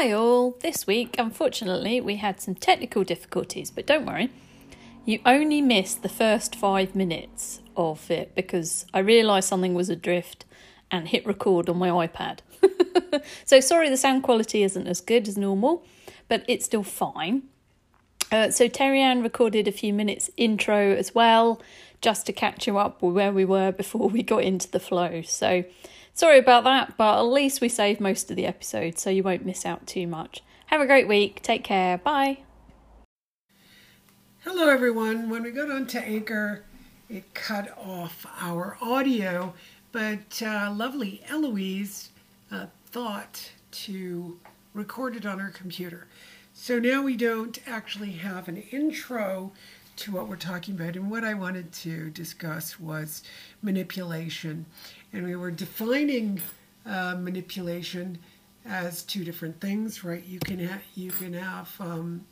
Hi, all. This week, unfortunately, we had some technical difficulties, but don't worry. You only missed the first five minutes of it because I realised something was adrift and hit record on my iPad. so, sorry the sound quality isn't as good as normal, but it's still fine. Uh, so, Terry Ann recorded a few minutes intro as well, just to catch you up where we were before we got into the flow. So, Sorry about that, but at least we saved most of the episode, so you won't miss out too much. Have a great week. Take care. Bye. Hello, everyone. When we got onto Anchor, it cut off our audio, but uh, lovely Eloise uh, thought to record it on her computer. So now we don't actually have an intro to what we're talking about. And what I wanted to discuss was manipulation and we were defining uh, manipulation as two different things, right? You can have you can have um,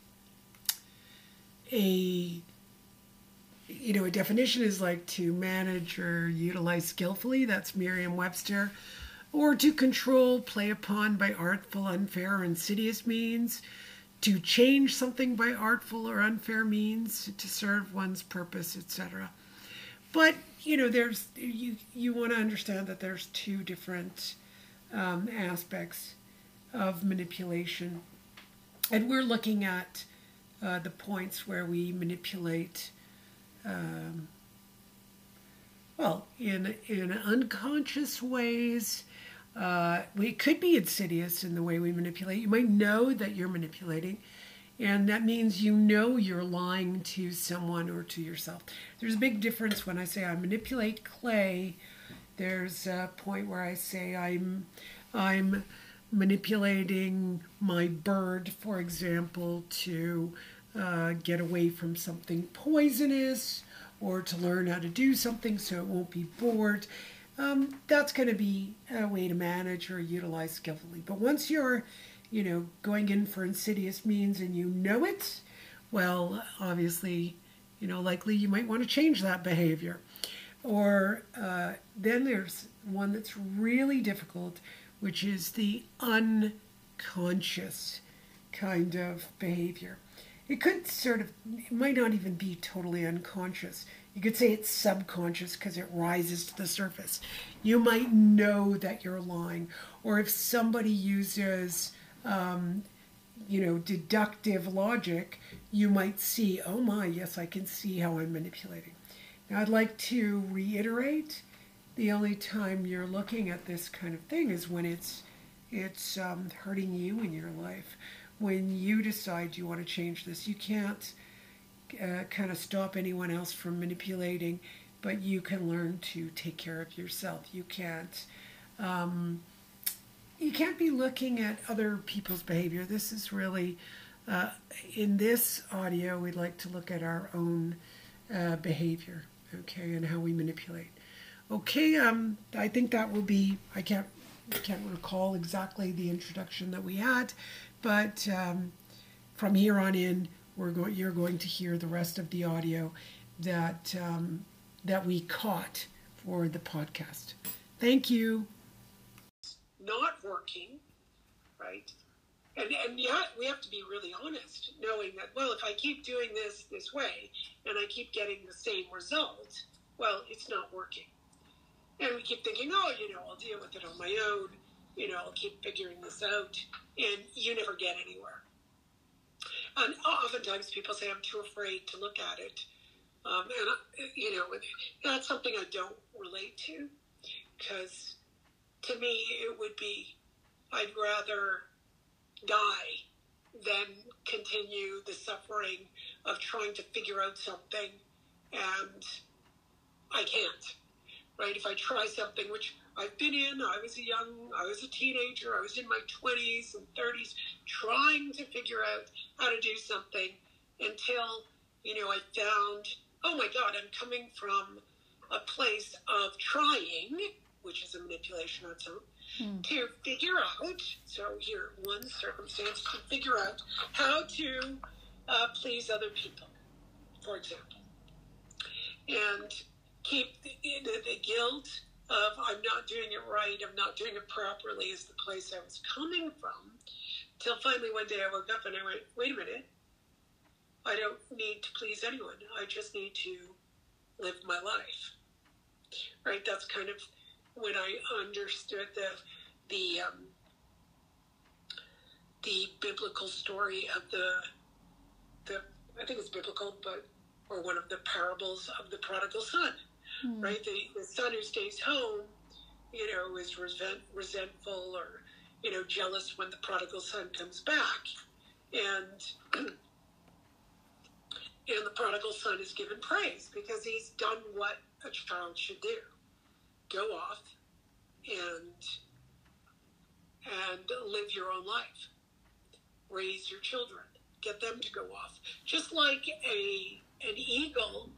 a you know a definition is like to manage or utilize skillfully. That's Merriam-Webster, or to control, play upon by artful, unfair, or insidious means. To change something by artful or unfair means to serve one's purpose, etc. But you know, there's you you want to understand that there's two different um, aspects of manipulation, and we're looking at uh, the points where we manipulate. Um, well, in in unconscious ways, uh, we could be insidious in the way we manipulate. You might know that you're manipulating, and that means you know you're lying to someone or to yourself. There's a big difference when I say I manipulate clay. There's a point where I say I'm I'm manipulating my bird, for example, to uh, get away from something poisonous or to learn how to do something so it won't be bored. Um, that's going to be a way to manage or utilize skillfully. But once you're you know, going in for insidious means and you know it, well, obviously, you know, likely you might want to change that behavior. Or uh, then there's one that's really difficult, which is the unconscious kind of behavior. It could sort of, it might not even be totally unconscious. You could say it's subconscious because it rises to the surface. You might know that you're lying. Or if somebody uses um, you know, deductive logic, you might see, oh my, yes, I can see how I'm manipulating. Now, I'd like to reiterate the only time you're looking at this kind of thing is when it's it's um, hurting you in your life. When you decide you want to change this, you can't uh, kind of stop anyone else from manipulating, but you can learn to take care of yourself. You can't. Um, you can't be looking at other people's behavior. This is really, uh, in this audio, we'd like to look at our own uh, behavior, okay, and how we manipulate. Okay, um, I think that will be, I can't, can't recall exactly the introduction that we had, but um, from here on in, we're going, you're going to hear the rest of the audio that, um, that we caught for the podcast. Thank you not working, right? And, and yet we have to be really honest, knowing that, well, if I keep doing this this way and I keep getting the same result, well, it's not working. And we keep thinking, oh, you know, I'll deal with it on my own. You know, I'll keep figuring this out. And you never get anywhere. And oftentimes people say, I'm too afraid to look at it. Um, and, you know, that's something I don't relate to because to me, it would be I'd rather die than continue the suffering of trying to figure out something and I can't. Right? If I try something, which I've been in, I was a young, I was a teenager, I was in my 20s and 30s trying to figure out how to do something until, you know, I found, oh my God, I'm coming from a place of trying which is a manipulation on its own, mm. to figure out, so here, one circumstance, to figure out how to uh, please other people, for example. And keep the, the, the guilt of I'm not doing it right, I'm not doing it properly is the place I was coming from. Till finally one day I woke up and I went, wait a minute. I don't need to please anyone. I just need to live my life. Right? That's kind of when I understood the the um, the biblical story of the the I think it's biblical, but or one of the parables of the prodigal son. Mm. Right? The, the son who stays home, you know, is resent, resentful or you know jealous when the prodigal son comes back, and and the prodigal son is given praise because he's done what a child should do go off and and live your own life. Raise your children. Get them to go off. Just like a an eagle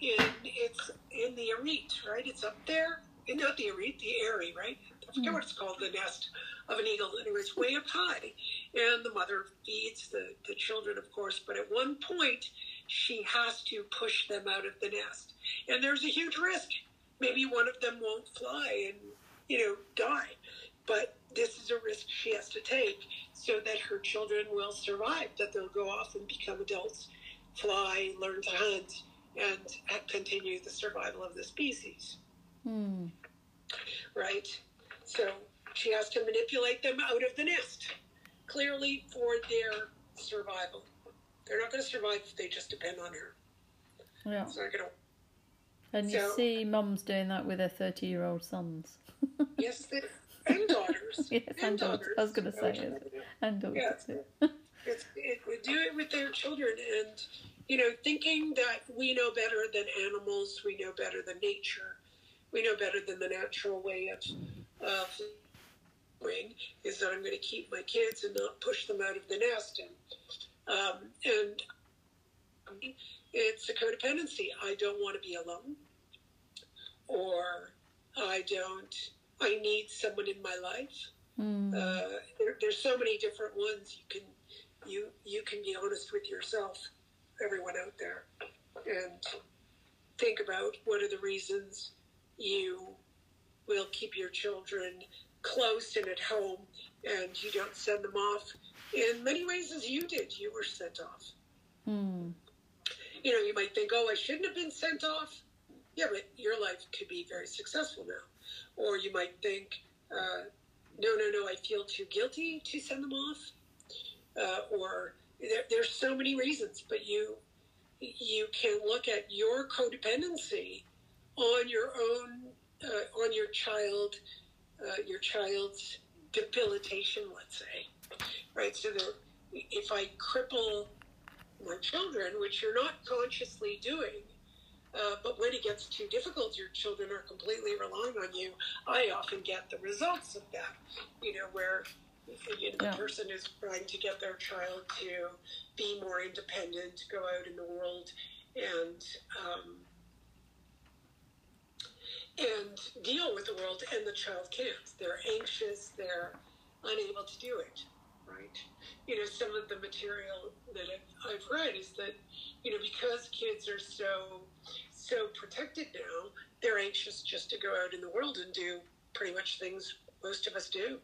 in it's in the arete right? It's up there. Not the arete the eyrie right? I forget mm-hmm. what it's called the nest of an eagle. Anyway it's way up high. And the mother feeds the the children of course. But at one point she has to push them out of the nest. And there's a huge risk. Maybe one of them won't fly and, you know, die. But this is a risk she has to take so that her children will survive, that they'll go off and become adults, fly, learn to hunt, and continue the survival of the species. Hmm. Right? So she has to manipulate them out of the nest, clearly for their survival. They're not going to survive if they just depend on her. Yeah. It's not going to. And you so, see mums doing that with their 30 year old sons. yes, they, and daughters. yes, and, and daughters. daughters. I was going to say it. And daughters. Yeah. it's, it, we do it with their children and, you know, thinking that we know better than animals, we know better than nature, we know better than the natural way of, of is that I'm going to keep my kids and not push them out of the nest. And um, and it's a codependency. I don't want to be alone, or I don't. I need someone in my life. Mm. Uh, there, there's so many different ones. You can you you can be honest with yourself, everyone out there, and think about what are the reasons you will keep your children close and at home, and you don't send them off in many ways as you did. You were sent off. Hmm. You know, you might think, oh, I shouldn't have been sent off. Yeah, but your life could be very successful now. Or you might think, uh, no, no, no, I feel too guilty to send them off. Uh, or there, there's so many reasons, but you you can look at your codependency on your own, uh, on your child, uh, your child's debilitation, let's say right? So that if I cripple my children, which you're not consciously doing, uh, but when it gets too difficult, your children are completely relying on you. I often get the results of that, you know, where you know, the yeah. person is trying to get their child to be more independent, to go out in the world, and um, and deal with the world, and the child can't. They're anxious. They're unable to do it right? You know, some of the material that I've read is that, you know, because kids are so so protected now, they're anxious just to go out in the world and do pretty much things most of us do,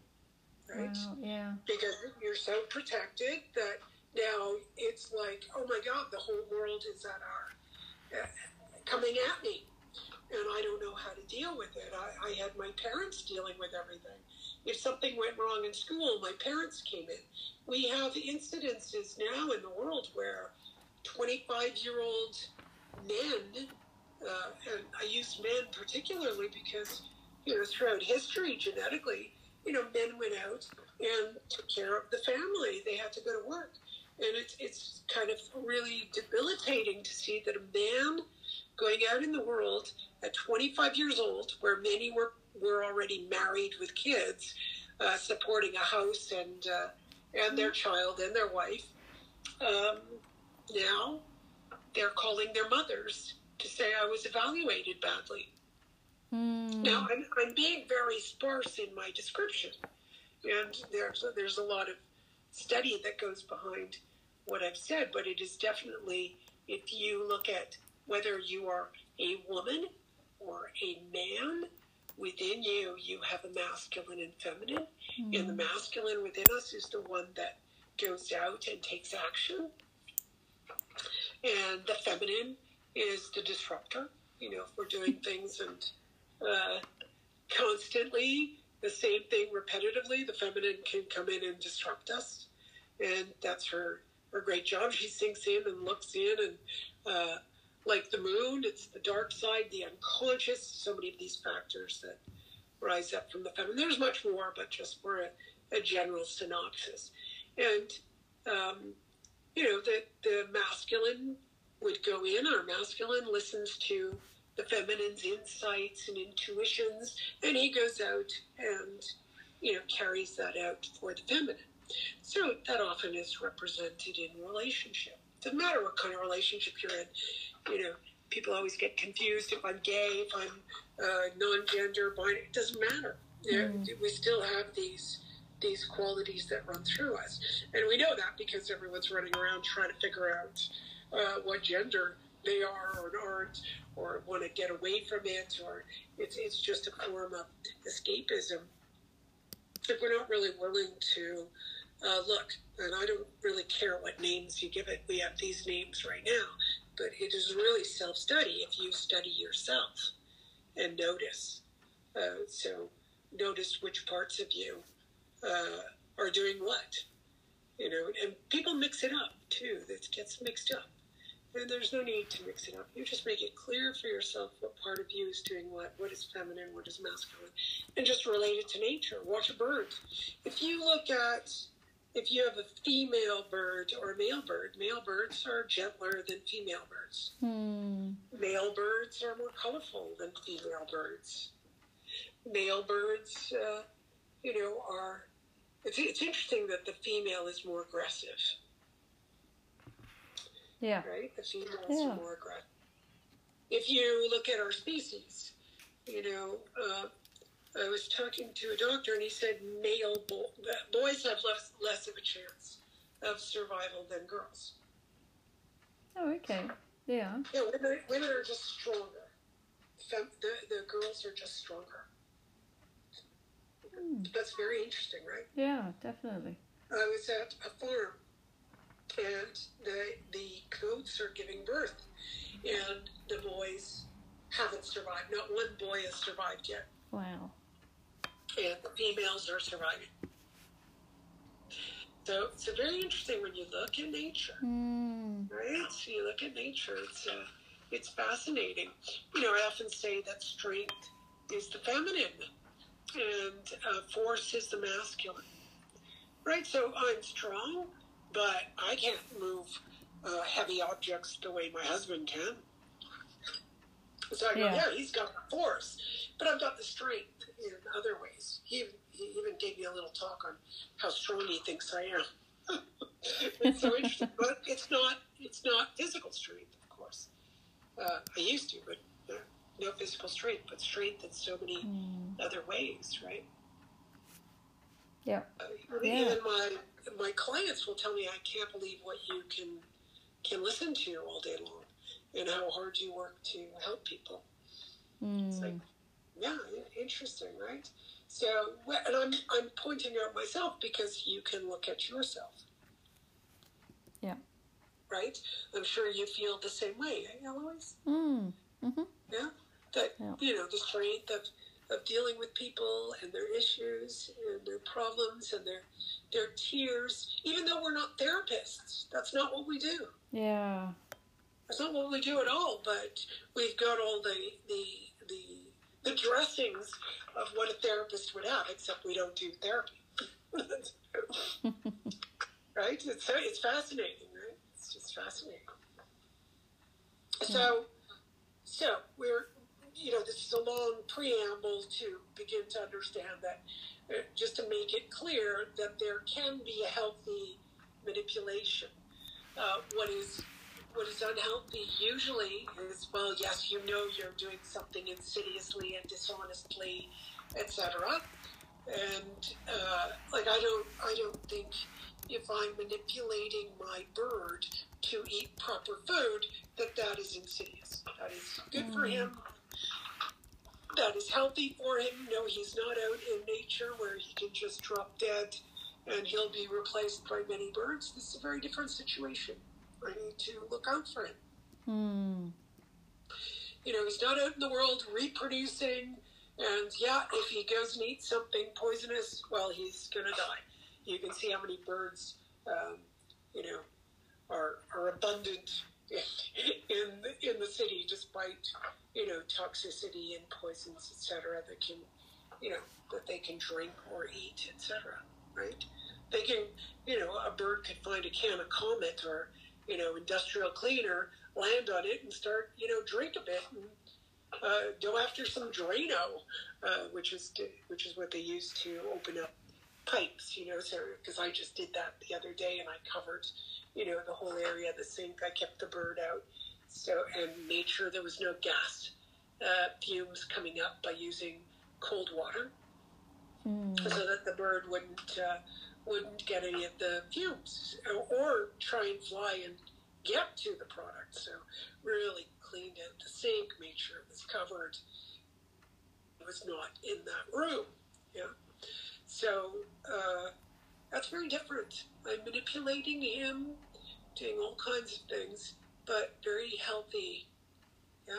right? Wow, yeah. Because you're so protected that now it's like, oh my God, the whole world is at our uh, coming at me, and I don't know how to deal with it. I, I had my parents dealing with everything if something went wrong in school, my parents came in. We have incidences now in the world where 25 year old men, uh, and I use men particularly because, you know, throughout history, genetically, you know, men went out and took care of the family. They had to go to work. And it's, it's kind of really debilitating to see that a man going out in the world at 25 years old, where many were were already married with kids, uh, supporting a house and uh, and their child and their wife. Um, now they're calling their mothers to say I was evaluated badly. Mm. Now I'm, I'm being very sparse in my description, and there's there's a lot of study that goes behind what I've said, but it is definitely if you look at whether you are a woman or a man within you, you have a masculine and feminine. Mm. And the masculine within us is the one that goes out and takes action. And the feminine is the disruptor. You know, if we're doing things and uh, constantly the same thing repetitively, the feminine can come in and disrupt us. And that's her, her great job. She sinks in and looks in and, uh, like the moon, it's the dark side, the unconscious, so many of these factors that rise up from the feminine. There's much more, but just for a, a general synopsis. And, um, you know, the, the masculine would go in, our masculine listens to the feminine's insights and intuitions, and he goes out and, you know, carries that out for the feminine. So that often is represented in relationship. It Doesn't matter what kind of relationship you're in. You know, people always get confused if I'm gay, if I'm uh, non-gender, binary. It doesn't matter. Mm. We still have these these qualities that run through us, and we know that because everyone's running around trying to figure out uh, what gender they are or aren't, or want to get away from it, or it's it's just a form of escapism. If we're not really willing to uh, look, and I don't really care what names you give it. We have these names right now, but it is really self study if you study yourself and notice. Uh, so notice which parts of you uh, are doing what. You know, and people mix it up too. It gets mixed up. And there's no need to mix it up. You just make it clear for yourself what part of you is doing what, what is feminine, what is masculine, and just relate it to nature. Watch a bird. If you look at if you have a female bird or a male bird, male birds are gentler than female birds. Hmm. Male birds are more colorful than female birds. Male birds, uh, you know, are. It's, it's interesting that the female is more aggressive. Yeah. Right? The females yeah. are more aggressive. If you look at our species, you know, uh, I was talking to a doctor, and he said male bo- boys have less less of a chance of survival than girls. Oh, okay. Yeah. Yeah, women, women are just stronger. Fem, the, the girls are just stronger. Mm. That's very interesting, right? Yeah, definitely. I was at a farm, and the the goats are giving birth, and the boys haven't survived. Not one boy has survived yet. Wow and the females are surviving. So it's very interesting when you look at nature, mm. right? So you look at nature, it's uh, it's fascinating. You know, I often say that strength is the feminine, and uh, force is the masculine, right? So I'm strong, but I can't move uh, heavy objects the way my husband can. So I go, yeah. yeah, he's got the force, but I've got the strength in other ways. He, he even gave me a little talk on how strong he thinks I am. it's so interesting, but it's not it's not physical strength, of course. Uh, I used to, but uh, no physical strength, but strength in so many mm. other ways, right? Yeah. Uh, yeah. Even my my clients will tell me, I can't believe what you can can listen to all day long, and how hard you work to help people. Mm. It's like yeah, interesting, right? So, and I'm I'm pointing out myself because you can look at yourself. Yeah. Right. I'm sure you feel the same way, eh, Eloise? Mm. Mm-hmm. Yeah. That yeah. you know the strength of of dealing with people and their issues and their problems and their their tears, even though we're not therapists. That's not what we do. Yeah. Not what we do at all. But we've got all the the the the dressings of what a therapist would have, except we don't do therapy. right? It's it's fascinating, right? It's just fascinating. So, so we're, you know, this is a long preamble to begin to understand that, uh, just to make it clear that there can be a healthy manipulation. Uh, what is what is unhealthy usually is well, yes, you know you're doing something insidiously and dishonestly, etc. And uh, like I don't, I don't think if I'm manipulating my bird to eat proper food, that that is insidious. That is good mm. for him. That is healthy for him. No, he's not out in nature where he can just drop dead and he'll be replaced by many birds, this is a very different situation. I need to look out for him. Hmm. You know, he's not out in the world reproducing, and yeah, if he goes and eats something poisonous, well, he's going to die. You can see how many birds, um, you know, are, are abundant in the, in the city despite you know toxicity and poisons etc that can you know that they can drink or eat etc right they can you know a bird could find a can of comet or you know industrial cleaner land on it and start you know drink a bit and uh, go after some drano uh, which is which is what they use to open up pipes you know so because i just did that the other day and i covered you know, the whole area of the sink. I kept the bird out, so and made sure there was no gas uh, fumes coming up by using cold water, Hmm. so that the bird wouldn't uh, wouldn't get any of the fumes or, or try and fly and get to the product. So really cleaned out the sink, made sure it was covered. It was not in that room. Yeah. So uh, that's very different. I'm manipulating him, doing all kinds of things, but very healthy. Yeah.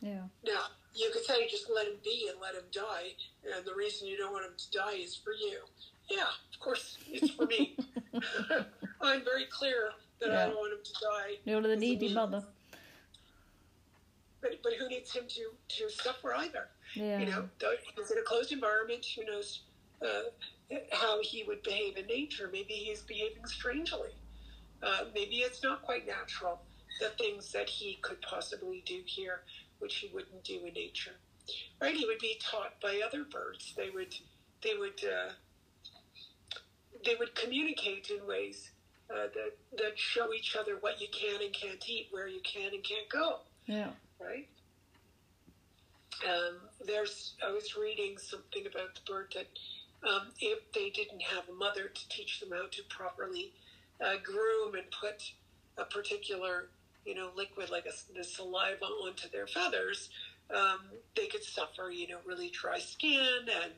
Yeah. Now you could say just let him be and let him die, and the reason you don't want him to die is for you. Yeah, of course it's for me. I'm very clear that I don't want him to die. You're the needy mother. But but who needs him to to suffer either? Yeah. You know, he's in a closed environment. Who knows uh, how he would behave in nature? Maybe he's behaving strangely. Uh, maybe it's not quite natural. The things that he could possibly do here, which he wouldn't do in nature, right? He would be taught by other birds. They would, they would, uh, they would communicate in ways uh, that that show each other what you can and can't eat, where you can and can't go Yeah. right? Um, there's, I was reading something about the bird that um, if they didn't have a mother to teach them how to properly uh, groom and put a particular, you know, liquid like a, the saliva onto their feathers, um, they could suffer, you know, really dry skin and,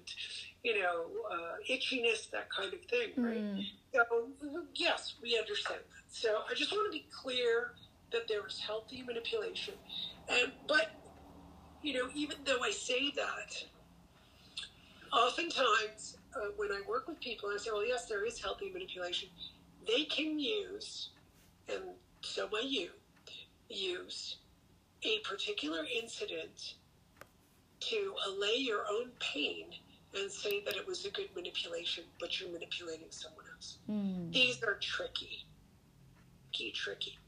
you know, uh, itchiness, that kind of thing, right? Hmm. So, yes, we understand that. So, I just want to be clear that there is healthy manipulation. And, but, you know, even though I say that, oftentimes uh, when I work with people, I say, well, yes, there is healthy manipulation. They can use, and so may you, use a particular incident to allay your own pain and say that it was a good manipulation, but you're manipulating someone else. Hmm. These are tricky, key tricky.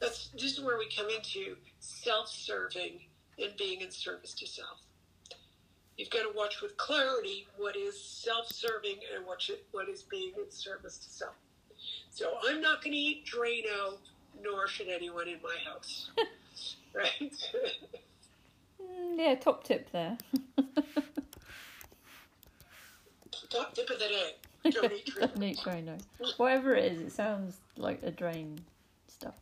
That's this is where we come into self-serving and being in service to self. You've got to watch with clarity what is self-serving and what should, what is being in service to self. So I'm not going to eat Drano, nor should anyone in my house. right? Mm, Yeah, top tip there. Top tip of the day: don't eat Drano. Don't eat Drano. Whatever it is, it sounds like a drain stuff.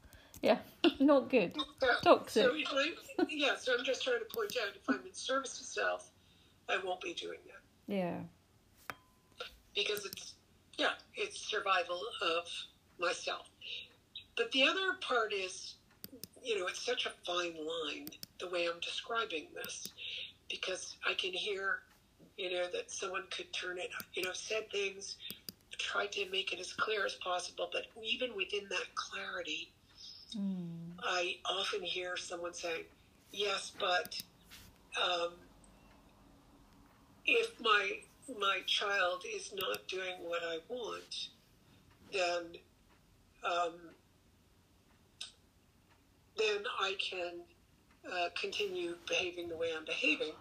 Yeah, not good. Uh, Toxic. So if I, yeah, so I'm just trying to point out if I'm in service to self, I won't be doing that Yeah. because it's yeah, it's survival of myself. But the other part is, you know, it's such a fine line the way I'm describing this because I can hear, you know, that someone could turn it, you know, said things, tried to make it as clear as possible, but even within that clarity, Hmm. I often hear someone saying, "Yes, but um, if my my child is not doing what I want, then um, then I can uh, continue behaving the way I'm behaving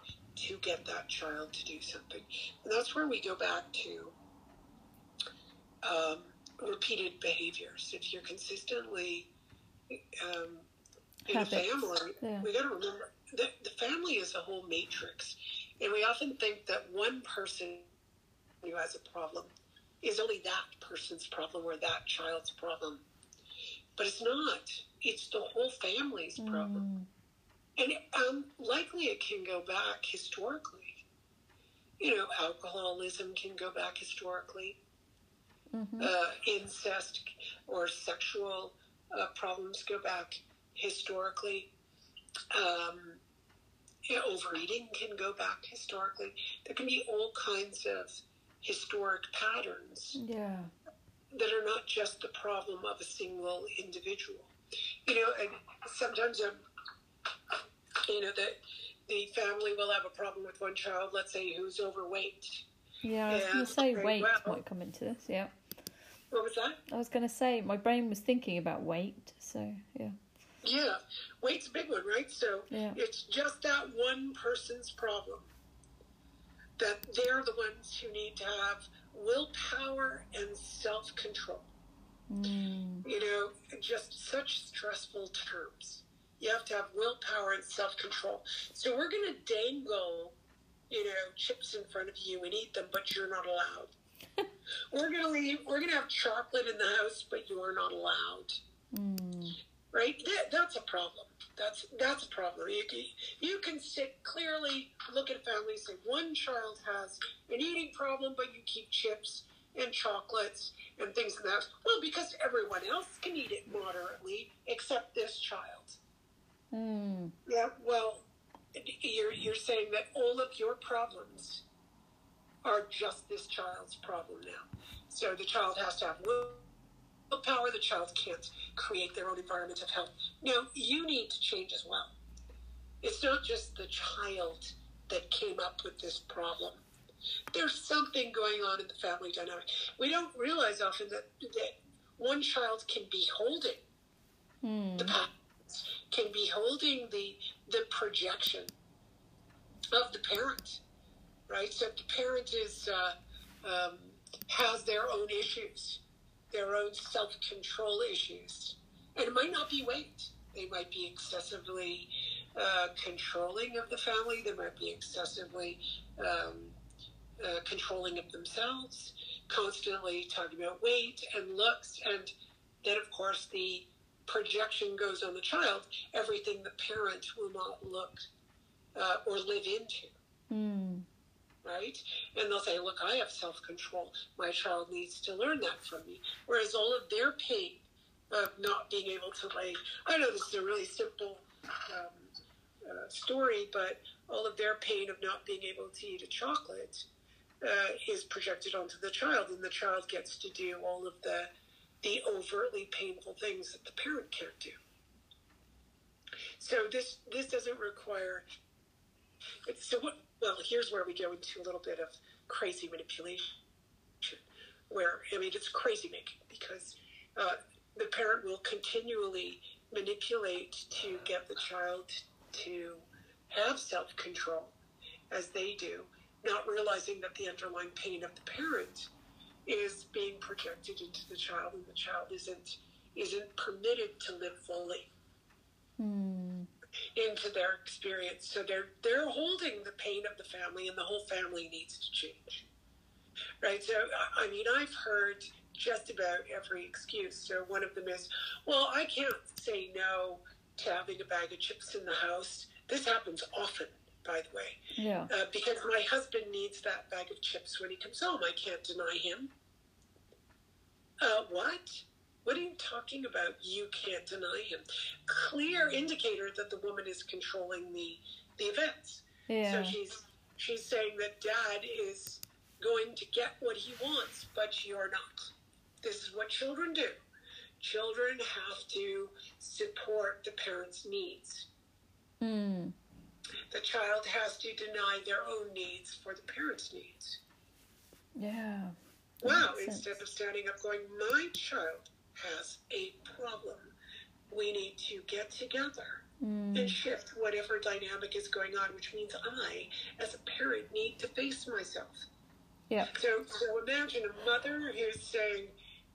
to get that child to do something." And that's where we go back to um, repeated behaviors. If you're consistently um, in Habits, a family, yeah. we got to remember that the family is a whole matrix, and we often think that one person who has a problem is only that person's problem or that child's problem, but it's not. It's the whole family's problem, Hmm. And um, likely it can go back historically. You know, alcoholism can go back historically. uh, incest or sexual uh, problems go back historically. Um, yeah, overeating can go back historically. There can be all kinds of historic patterns Yeah. that are not just the problem of a single individual. You know, and sometimes, um, you know, that the family will have a problem with one child, let's say, who's overweight. Yeah, I was going to say weight well. might come into this. Yeah. What was that? I was going to say my brain was thinking about weight. So, yeah. Yeah, weight's a big one, right? So Yeah. it's just that one person's problem. That they're the ones who need to have willpower and self control. Mm. You know, just such stressful terms. You have to have willpower and self control. So we're going to dangle, you know, chips in front of you and eat them, but you're not allowed. we're going to leave, we're going to have chocolate in the house, but you're not allowed Mm. right? That, that's a problem. That's that's a problem. You can, you can sit clearly, look at a family, say one child has an eating problem, but you keep chips and chocolates and things like that. Well, because everyone else can eat it moderately, except this child. Mm. Yeah. Well, you're you're saying that all of your problems are just this child's problem now. So the child has to have willpower. The child can't create their own environment of health. No, you need to change as well. It's not just the child that came up with this problem. There's something going on in the family dynamic. We don't realize often that, that one child can be holding the Mm. Can be holding the the projection of the parent, right? So the parent is uh, um, has their own issues, their own self control issues, and it might not be weight. They might be excessively uh, controlling of the family. They might be excessively um, uh, controlling of themselves, constantly talking about weight and looks, and then of course the projection goes on the child. Everything the parent will not look uh, or live into Mm. right? And they'll say, Look, I have self control. My child needs to learn that from me. Whereas all of their pain of not being able to lay, I know this is a really simple um, uh, story, but all of their pain of not being able to eat a chocolate uh, is projected onto the child, and the child gets to do all of the the overtly painful things that the parent can't do. So this this doesn't require. So what? Well, here's where we go into a little bit of crazy manipulation, where I mean it's crazy making because uh, the parent will continually manipulate to get the child to have self control, as they do, not realizing that the underlying pain of the parent is being projected into the child, and the child isn't isn't permitted to live fully Mm. into their experience. So they're they're holding the pain of the family, and the whole family needs to change. Right. So I- I mean, I've heard just about every excuse. So one of them is, well, I can't say no to having a bag of chips in the house. This happens often, by the way, Yeah. uh, because my husband needs that bag of chips when he comes home. I can't deny him. Uh, what? What are you talking about? You can't deny him. Clear indicator that the woman is controlling the the events. Yeah. So she's she's saying that dad is going to get what he wants, but you're not. This is what children do. Children have to support the parents' needs. Mm. The child has to deny their own needs for the parents' needs. Yeah. Wow, instead sense. of standing up going, my child has a problem. We need to get together and Mm. shift whatever dynamic is going on, which means I, as a parent, need to face myself. Yeah. So, so imagine a mother who's saying,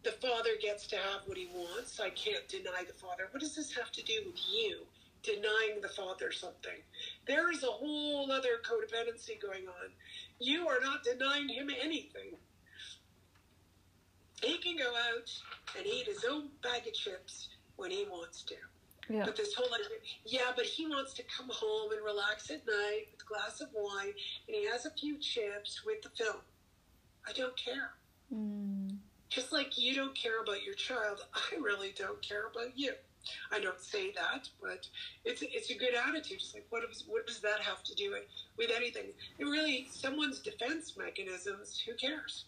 the father gets to have what he wants. I can't deny the father. What does this have to do with you denying the father something? There is a whole other codependency going on. You are not denying him anything. He can go out and eat his own bag of chips when he wants to. Yeah. But this whole idea, yeah, but he wants to come home and relax at night with a glass of wine, and he has a few chips with the film. I don't care. Mm. Just like you don't care about your child, I really don't care about you. I don't say that, but it's it's a good attitude. It's like what is, what does that have to do with, anything? It really someone's defense mechanisms. Who cares?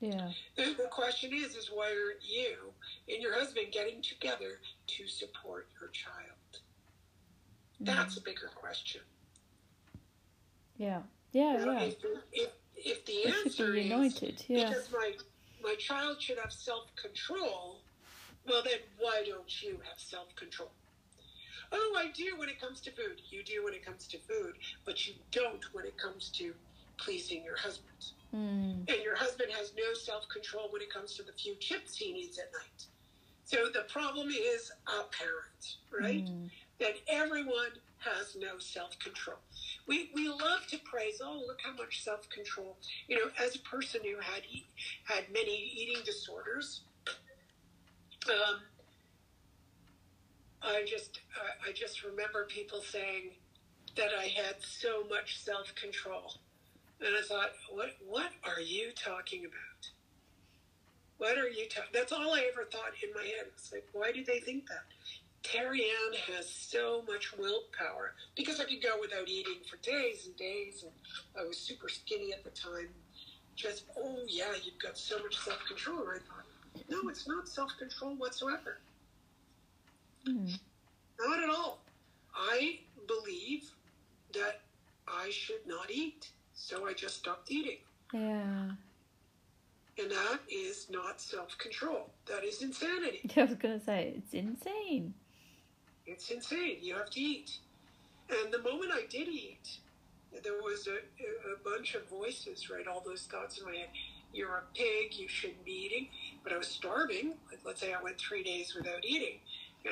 Yeah. The, the question is, is why aren't you and your husband getting together to support your child? That's a bigger question. Yeah. Yeah. Now, Yeah. If, if, if the We should answer be is. Yeah. because my my child should have self control, well then why don't you have self control? Oh, I do when it comes to food. You do when it comes to food, but you don't when it comes to pleasing your husband. Mm. And your husband has no self control when it comes to the few chips he needs at night. So the problem is apparent, right? Mm. That everyone has no self control. We, we love to praise, oh, look how much self control. You know, as a person who had had many eating disorders, um, I just I I just remember people saying that I had so much self control, and I thought, what what are you talking about? What are you talking? That's all I ever thought in my head. It's like, why do they think that? Terry Ann has so much willpower because I could go without eating for days and days, and I was super skinny at the time. Just, oh yeah, you've got so much self control. I thought, no, it's not self control whatsoever. Mm. Not at all. I believe that I should not eat, so I just stopped eating. Yeah. And that is not self control. That is insanity. I was gonna say it's insane. It's insane. You have to eat. And the moment I did eat, there was a, a bunch of voices, right? All those thoughts in my head. You're a pig. You shouldn't be eating. But I was starving. Like, let's say I went three days without eating,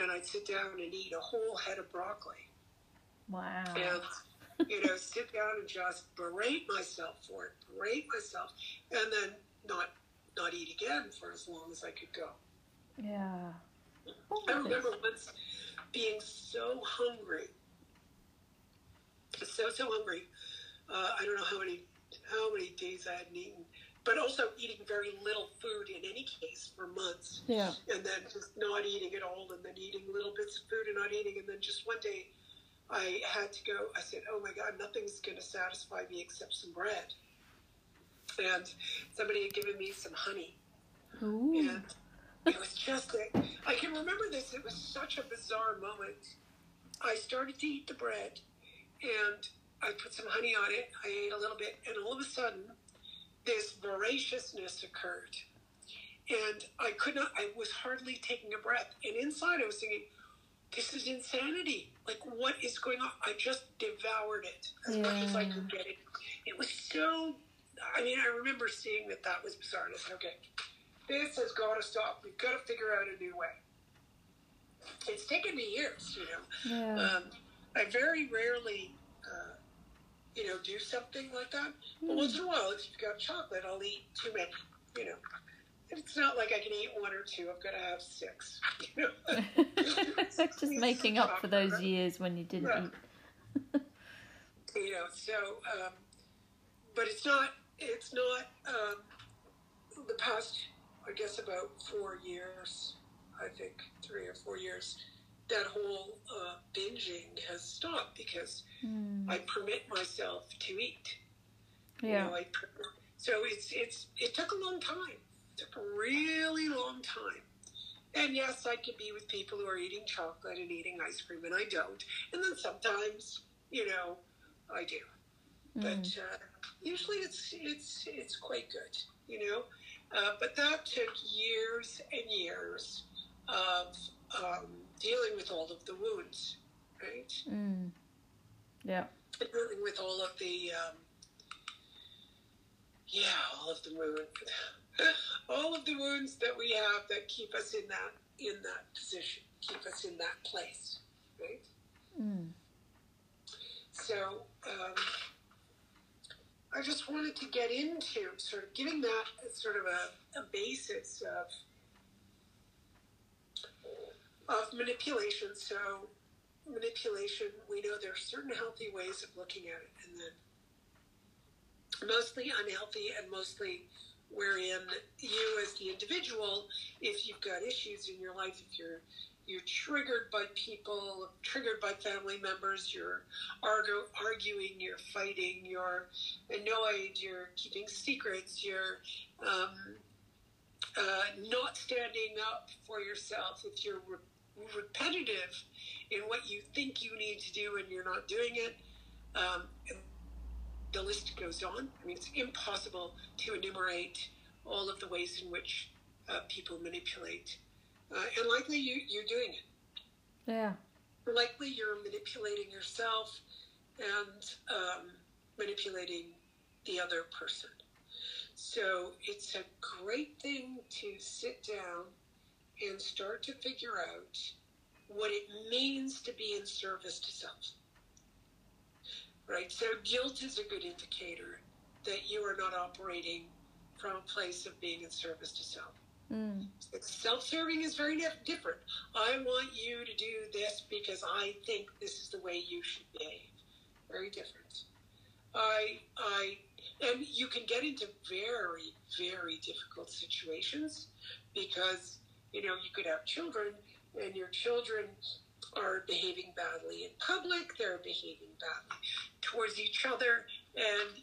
and I'd sit down and eat a whole head of broccoli. Wow. and you know sit down and just berate myself for it berate myself and then not not eat again for as long as i could go Yeah. i remember once being so hungry so so hungry uh, i don't know how many how many days i hadn't eaten but also eating very little food in any case for months Yeah. and then just not eating at all, and then eating little bits of food and not eating, and then just one day I had to go. I said, "Oh my God, nothing's going to satisfy me except some bread." And somebody had given me some honey, Ooh. and it was just a, I can remember this. It was such a bizarre moment. I started to eat the bread, and I put some honey on it. I ate a little bit, and all of a sudden, this voraciousness occurred and I could not. I was hardly taking a breath, and inside I was thinking, "This is insanity! Like, what is going on?" I just devoured it as much as I could get it. It was so. I mean, I remember seeing that that was bizarre. And I said, "Okay, this has got to stop. We've got to figure out a new way." It's taken me years, you know. Yeah. Um, I very rarely, you know, do something like that. But once in a while, if you've got chocolate, I'll eat too many. You know, it's not like I can eat one or two. I've got to have six. You know, Just making up for those years when you didn't Yeah. eat. you know. So, um, but it's not. It's not. Um, the past, I guess, about four years. I think three or four years. That whole uh, binging has stopped because Mm. I permit myself to eat. You Yeah. know, I, so it's it's it took a long time. It took a really long time. And yes, I could be with people who are eating chocolate and eating ice cream, and I don't. And then sometimes, you know, I do. But Mm. uh, usually, it's it's it's quite good, you know. Uh, but that took years and years of um, dealing with all of the wounds, right? Mm. Yeah. dealing with all of the um, yeah all of the wounds all of the wounds that we have that keep us in that in that position keep us in that place right Mm. so um, i just wanted to get into sort of giving that as sort of a, a basis of of manipulation. So manipulation, we know there are certain healthy ways of looking at it, and then mostly unhealthy and mostly wherein you as the individual, if you've got issues in your life, if you're you're triggered by people, triggered by family members, you're argue, arguing, you're fighting, you're annoyed, you're keeping secrets, you're um, uh, not standing up for yourself, if you're re- repetitive in what you think you need to do and you're not doing it, um, the list goes on. I mean, it's impossible to enumerate all of the ways in which uh, people manipulate uh, and likely you, you're doing it. Yeah. Likely you're manipulating yourself and um, manipulating the other person. So it's a great thing to sit down and start to figure out what it means to be in service to self. Right? So guilt is a good indicator that you are not operating from a place of being in service to self. Mm. Self-serving is very different. I want you to do this because I think this is the way you should behave. Very different. I, I, and you can get into very, very difficult situations because you know you could have children, and your children are behaving badly in public. They're behaving badly towards each other, and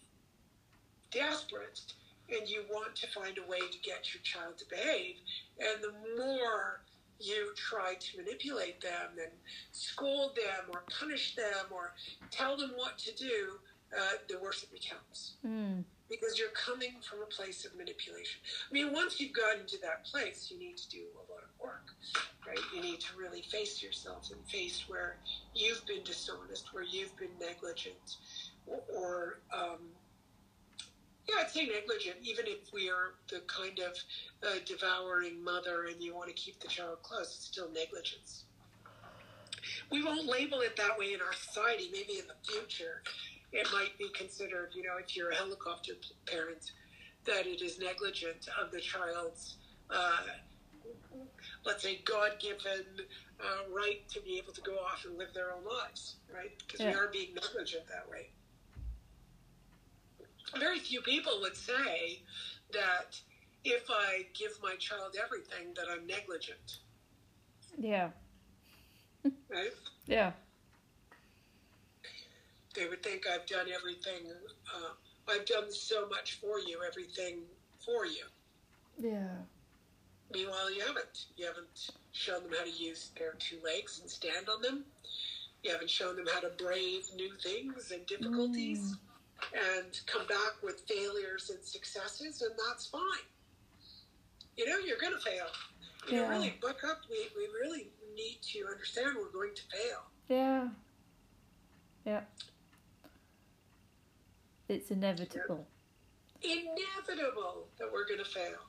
desperate and you want to find a way to get your child to behave. And the more you try to manipulate them and scold them or punish them or tell them what to do, uh, the worse it becomes. Mm. Because you're coming from a place of manipulation. I mean, once you've gotten to that place, you need to do a lot of work, right? You need to really face yourself and face where you've been dishonest, where you've been negligent, or, or um, yeah, I'd say negligent, even if we are the kind of uh, devouring mother and you want to keep the child close, it's still negligence. We won't label it that way in our society. Maybe in the future, it might be considered, you know, if you're a helicopter parent, that it is negligent of the child's, uh, let's say, God given uh, right to be able to go off and live their own lives, right? Because yeah. we are being negligent that way very few people would say that if I give my child everything, that I'm negligent. Yeah. Right? Yeah. They would think I've done everything. Uh, I've done so much for you, everything for you. Yeah. Meanwhile, you haven't. You haven't shown them how to use their two legs and stand on them. You haven't shown them how to brave new things and difficulties. Mm and come back with failures and successes, and that's fine. You know, you're going to fail. You yeah. know, really, buck up. We, we really need to understand we're going to fail. Yeah. Yeah. It's inevitable. Yeah. Inevitable that we're going to fail.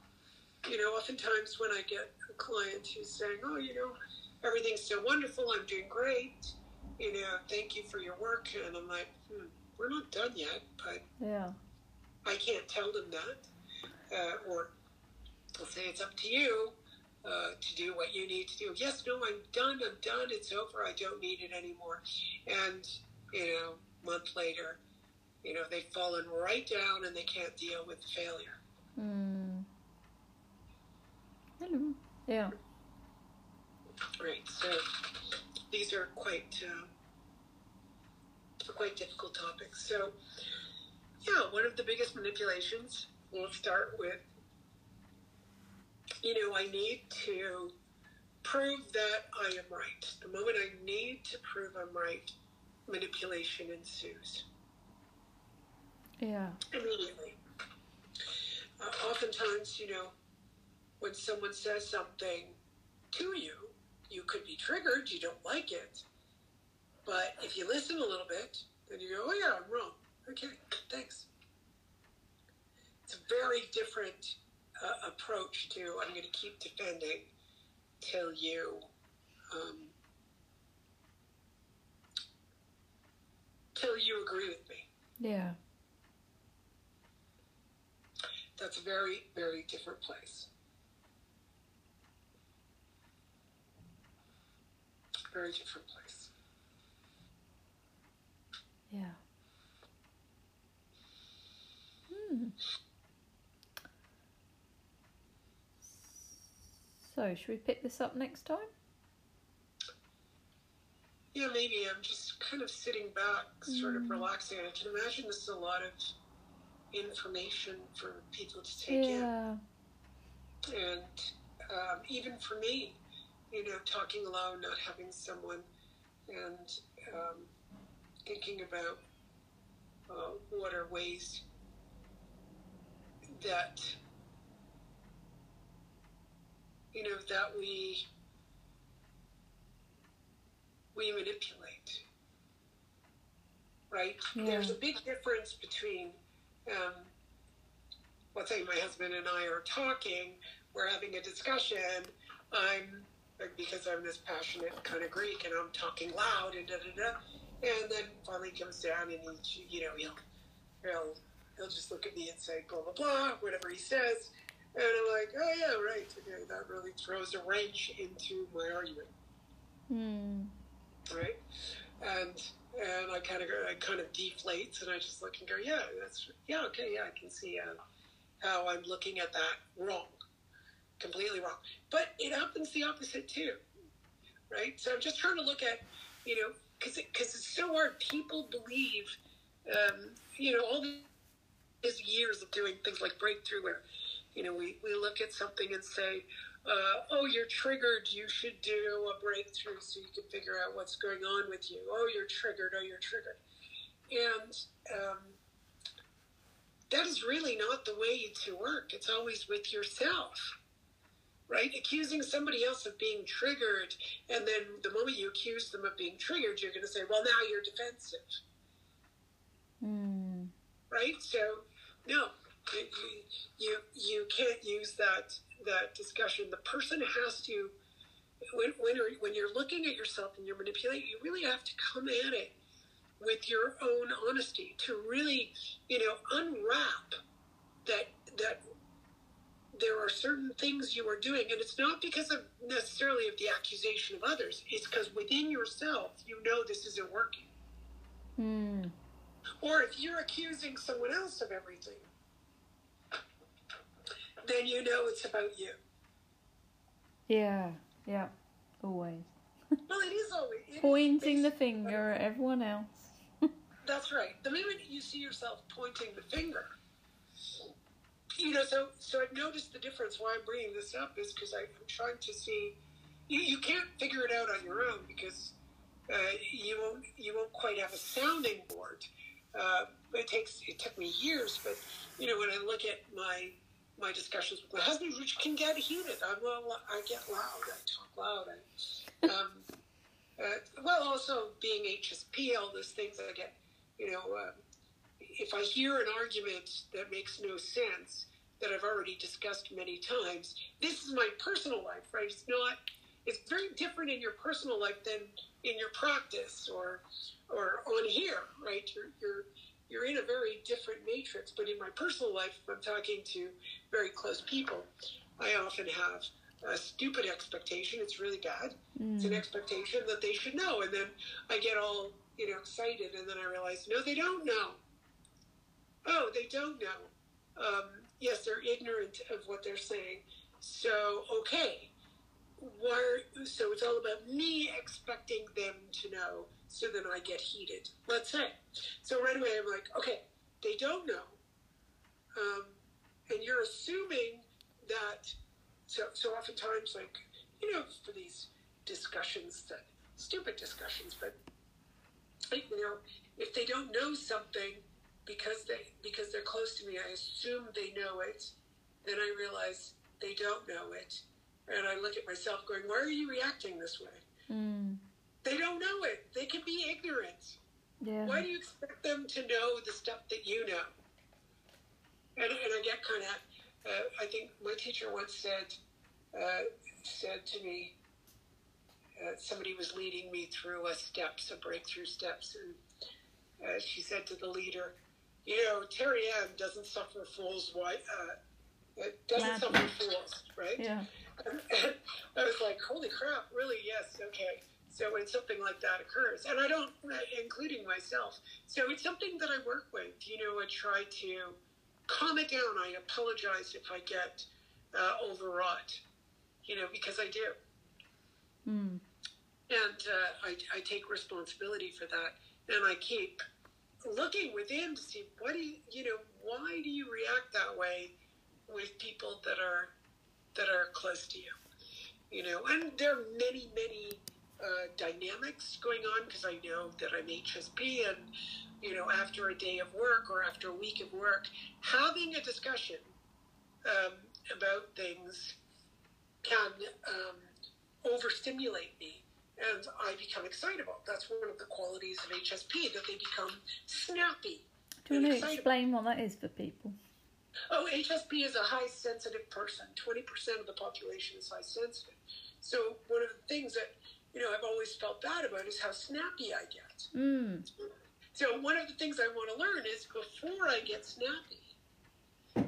You know, oftentimes when I get a client who's saying, oh, you know, everything's so wonderful, I'm doing great, you know, thank you for your work. And I'm like, hmm we're not done yet, but yeah, I can't tell them that, uh, or I'll say it's up to you uh, to do what you need to do. Yes, no, I'm done. I'm done. It's over. I don't need it anymore. And you know, month later, you know, they've fallen right down and they can't deal with failure. Mm. Hello. Yeah. Right. So these are quite. Uh, quite difficult topics. So, yeah, one of the biggest manipulations, we'll start with, you know, I need to prove that I am right. The moment I need to prove I'm right, manipulation ensues. Yeah. Immediately. Uh, oftentimes, you know, when someone says something to you, you could be triggered, you don't like it, but if you listen a little bit, then you go, oh, yeah, I'm wrong. Okay, thanks. It's a very different uh, approach to I'm going to keep defending till you um, till you agree with me. Yeah. That's a very, very different place. Very different place. Yeah. Hmm. So, should we pick this up next time? Yeah, maybe. I'm just kind of sitting back, sort of hmm. relaxing. I can imagine this is a lot of information for people to take Yeah. in. And um, even for me, you know, talking alone, not having someone, and um, thinking about uh, what are ways that, you know, that we we manipulate. Right? Yeah. There's a big difference between, um, let's say my husband and I are talking, we're having a discussion, I'm, because I'm this passionate kind of Greek and I'm talking loud and da da da, and then finally comes down and he, you know, he'll, he'll, he'll just look at me and say blah blah blah, whatever he says, and I'm like, oh yeah, right, okay, that really throws a wrench into my argument Hmm. right? And and I kind of I kind of deflates, and I just look and go, yeah, that's yeah, okay, yeah, I can see uh, how I'm looking at that wrong, completely wrong. But it happens the opposite too, right? So I'm just trying to look at, you know, because because it's so hard. People believe, um, you know, all these years of doing things like breakthrough, where you know we we look at something and say, uh, oh, you're triggered. You should do a breakthrough so you can figure out what's going on with you. Oh, you're triggered. Oh, you're triggered. And um, that is really not the way to work. It's always with yourself, right? Accusing somebody else of being triggered, and then the moment you accuse them of being triggered, you're going to say, well, now you're defensive Hmm. right? So, no, you, you you can't use that that discussion. The person has to when when you're, when you're looking at yourself and you're manipulating, you really have to come at it with your own honesty to really, you know, unwrap that that there are certain things you are doing, and it's not because of necessarily of the accusation of others. It's because within yourself, you know this isn't working. Hmm. Or if you're accusing someone else of everything, then you know it's about you. Yeah. Yeah. Always. Well, it is always it is Pointing the finger at everyone else. That's right. The minute you see yourself pointing the finger, you know. So, so I've noticed the difference. Why I'm bringing this up is because I'm trying to see. You you can't figure it out on your own because uh, you won't you won't quite have a sounding board. Uh, it takes it took me years, but you know when I look at my my discussions with my husband, which can get heated. I'm well, I get loud. I talk loud. I, um, uh, well, also being HSP, all those things I get. You know, uh, if I hear an argument that makes no sense that I've already discussed many times, this is my personal life, right? It's not. It's very different in your personal life than in your practice or or on here, right? You're you're you're in a very different matrix. But in my personal life, if I'm talking to very close people, I often have a stupid expectation. It's really bad. It's an expectation that they should know, and then I get all you know excited, and then I realize no, they don't know. Oh, they don't know. Um, yes, they're ignorant of what they're saying. So okay, why? So it's all about me expecting them to know. So then I get heated. Let's say. So right away I'm like, okay, they don't know, um, and you're assuming that. So so oftentimes like you know for these discussions that stupid discussions, but you know if they don't know something because they because they're close to me, I assume they know it. Then I realize they don't know it, and I look at myself going, "Why are you reacting this way?" Hmm. They don't know it. They can be ignorant. Yeah. Why do you expect them to know the stuff that you know? And, and I get kind of, uh, I think my teacher once said, uh, said to me, uh, somebody was leading me through a steps, a breakthrough steps, and uh, she said to the leader, you know, Terry Ann doesn't suffer fools. Why? Uh, it doesn't Gladly. suffer fools, right? Yeah. And I was like, holy crap, really? Yes, okay. So when something like that occurs, and I don't, including myself, so it's something that I work with. You know, I try to calm it down. I apologize if I get uh, overwrought. you know, because I do. Mm. And uh, I, I take responsibility for that. And I keep looking within to see what do you, you know, why do you react that way with people that are that are close to you? You know, and there are many, many uh, dynamics going on because I know that I'm HSP and, you know, after a day of work or after a week of work, having a discussion um, about things can um, overstimulate me and I become excitable. That's one of the qualities of HSP, that they become snappy. Do you want to explain what that is for people? Oh, HSP is a high sensitive person. 20% of the population is high sensitive. So, one of the things that, you know, I've always felt bad about is how snappy I get. Mm. So, one of the things I want to learn is before I get snappy,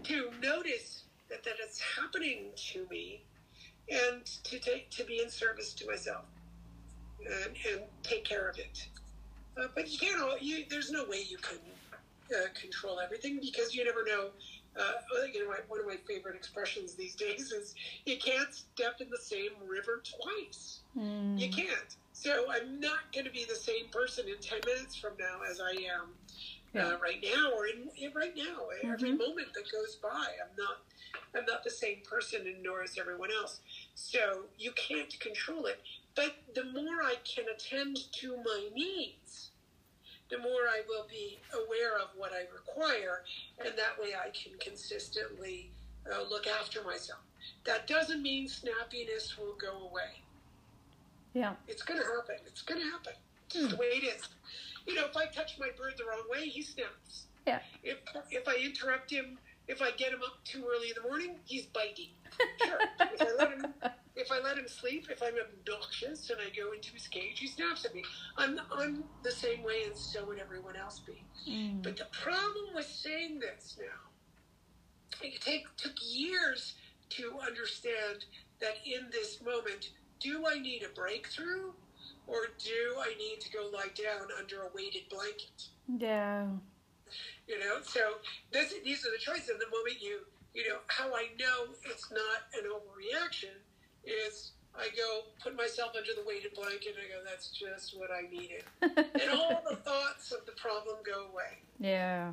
to notice that, that it's happening to me and to take to be in service to myself and, and take care of it. Uh, but you can't. You, there's no way you can uh, control everything because you never know. Uh, know, one of my favorite expressions these days is you can't step in the same river twice. Mm. You can't. So I'm not going to be the same person in 10 minutes from now as I am Yeah. uh, right now or in, in right now. Every Mhm. moment that goes by, I'm not. I'm not the same person, and nor is everyone else. So you can't control it. But the more I can attend to my needs, the more I will be aware of what I require, and that way I can consistently uh, look after myself. That doesn't mean snappiness will go away. Yeah. It's going to happen. It's going to happen. It's just the way it is. You know, if I touch my bird the wrong way, he snaps. Yeah. If if I interrupt him, if I get him up too early in the morning, he's biting. Sure. If I let him if I let him sleep, if I'm obnoxious and I go into his cage, he snaps at me. I'm I'm the same way, and so would everyone else be. Mm. But the problem with saying this now, it take, took years to understand that in this moment, do I need a breakthrough or do I need to go lie down under a weighted blanket? Yeah. You know, so this, these are the choices. And the moment you, you know, how I know it's not an overreaction is I go put myself under the weighted blanket and I go, that's just what I needed. and all the thoughts of the problem go away yeah.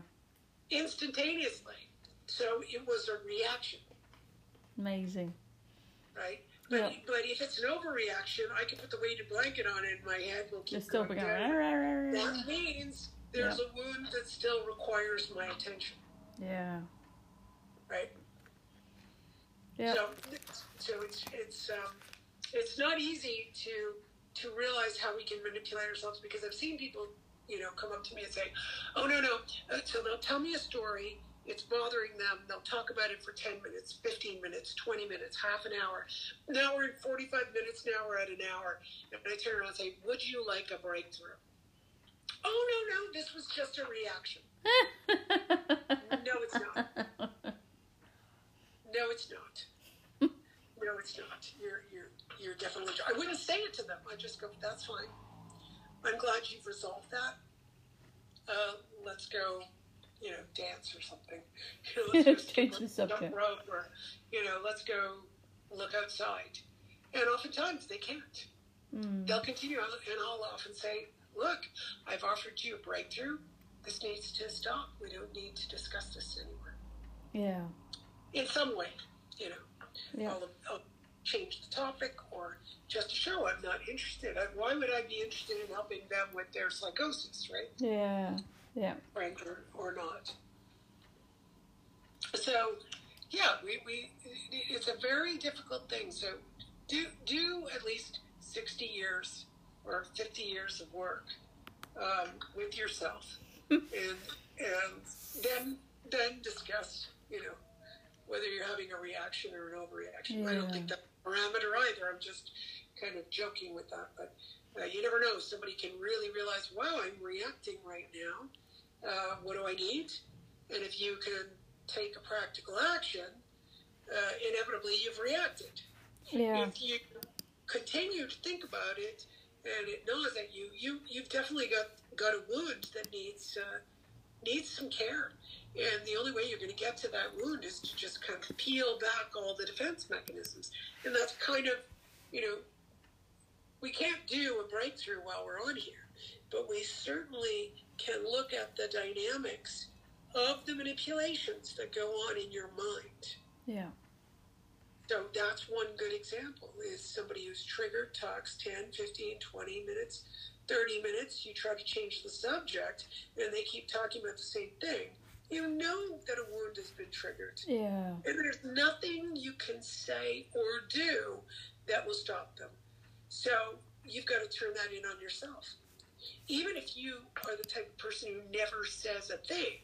instantaneously. So it was a reaction, Amazing. right? But, Yeah. but if it's an overreaction, I can put the weighted blanket on it and my head will keep still going down. That means there's a wound that still requires my attention, Yeah. right? Yeah. So, so it's it's um, it's not easy to to realize how we can manipulate ourselves because I've seen people, you know, come up to me and say, "Oh no, no," uh, so they'll tell me a story. It's bothering them. They'll talk about it for ten minutes, fifteen minutes, twenty minutes, half an hour. Now we're in forty-five minutes. Now we're at an hour, and I turn around and say, "Would you like a breakthrough?" Oh no, no, this was just a reaction. No, it's not. No, it's not. No, it's not. You're you're you're definitely. I wouldn't say it to them. I just go, "That's fine. I'm glad you've resolved that. Uh, let's go, you know, dance or something. You know, let's go Change the subject. rope or you know, let's go look outside. And oftentimes they can't. Mm. They'll continue, and I'll often say, "Look, I've offered you a breakthrough. This needs to stop. We don't need to discuss this anymore." Yeah. In some way, you know. Yeah. I'll, I'll change the topic or just to show I'm not interested. I, why would I be interested in helping them with their psychosis, right? Yeah. Yeah. Right or, or not. So, yeah, we, we it's a very difficult thing. So, do do at least sixty years or fifty years of work um, with yourself, and and then then discuss, you know, whether you're having a reaction or an overreaction. I don't think that's a parameter either. I'm just kind of joking with that, but uh, you never know. Somebody can really realize, wow, I'm reacting right now. Uh, what do I need? And if you can take a practical action, uh, inevitably you've reacted. Yeah. If you continue to think about it and it gnaws at you, you you've definitely got got a wound that needs uh, needs some care. And the only way you're going to get to that wound is to just kind of peel back all the defense mechanisms. And that's kind of, you know, we can't do a breakthrough while we're on here, but we certainly can look at the dynamics of the manipulations that go on in your mind. Yeah. So that's one good example is somebody who's triggered talks 10, 15, 20 minutes, 30 minutes. You try to change the subject and they keep talking about the same thing. You know that a wound has been triggered. Yeah. And there's nothing you can say or do that will stop them. So you've got to turn that in on yourself. Even if you are the type of person who never says a thing,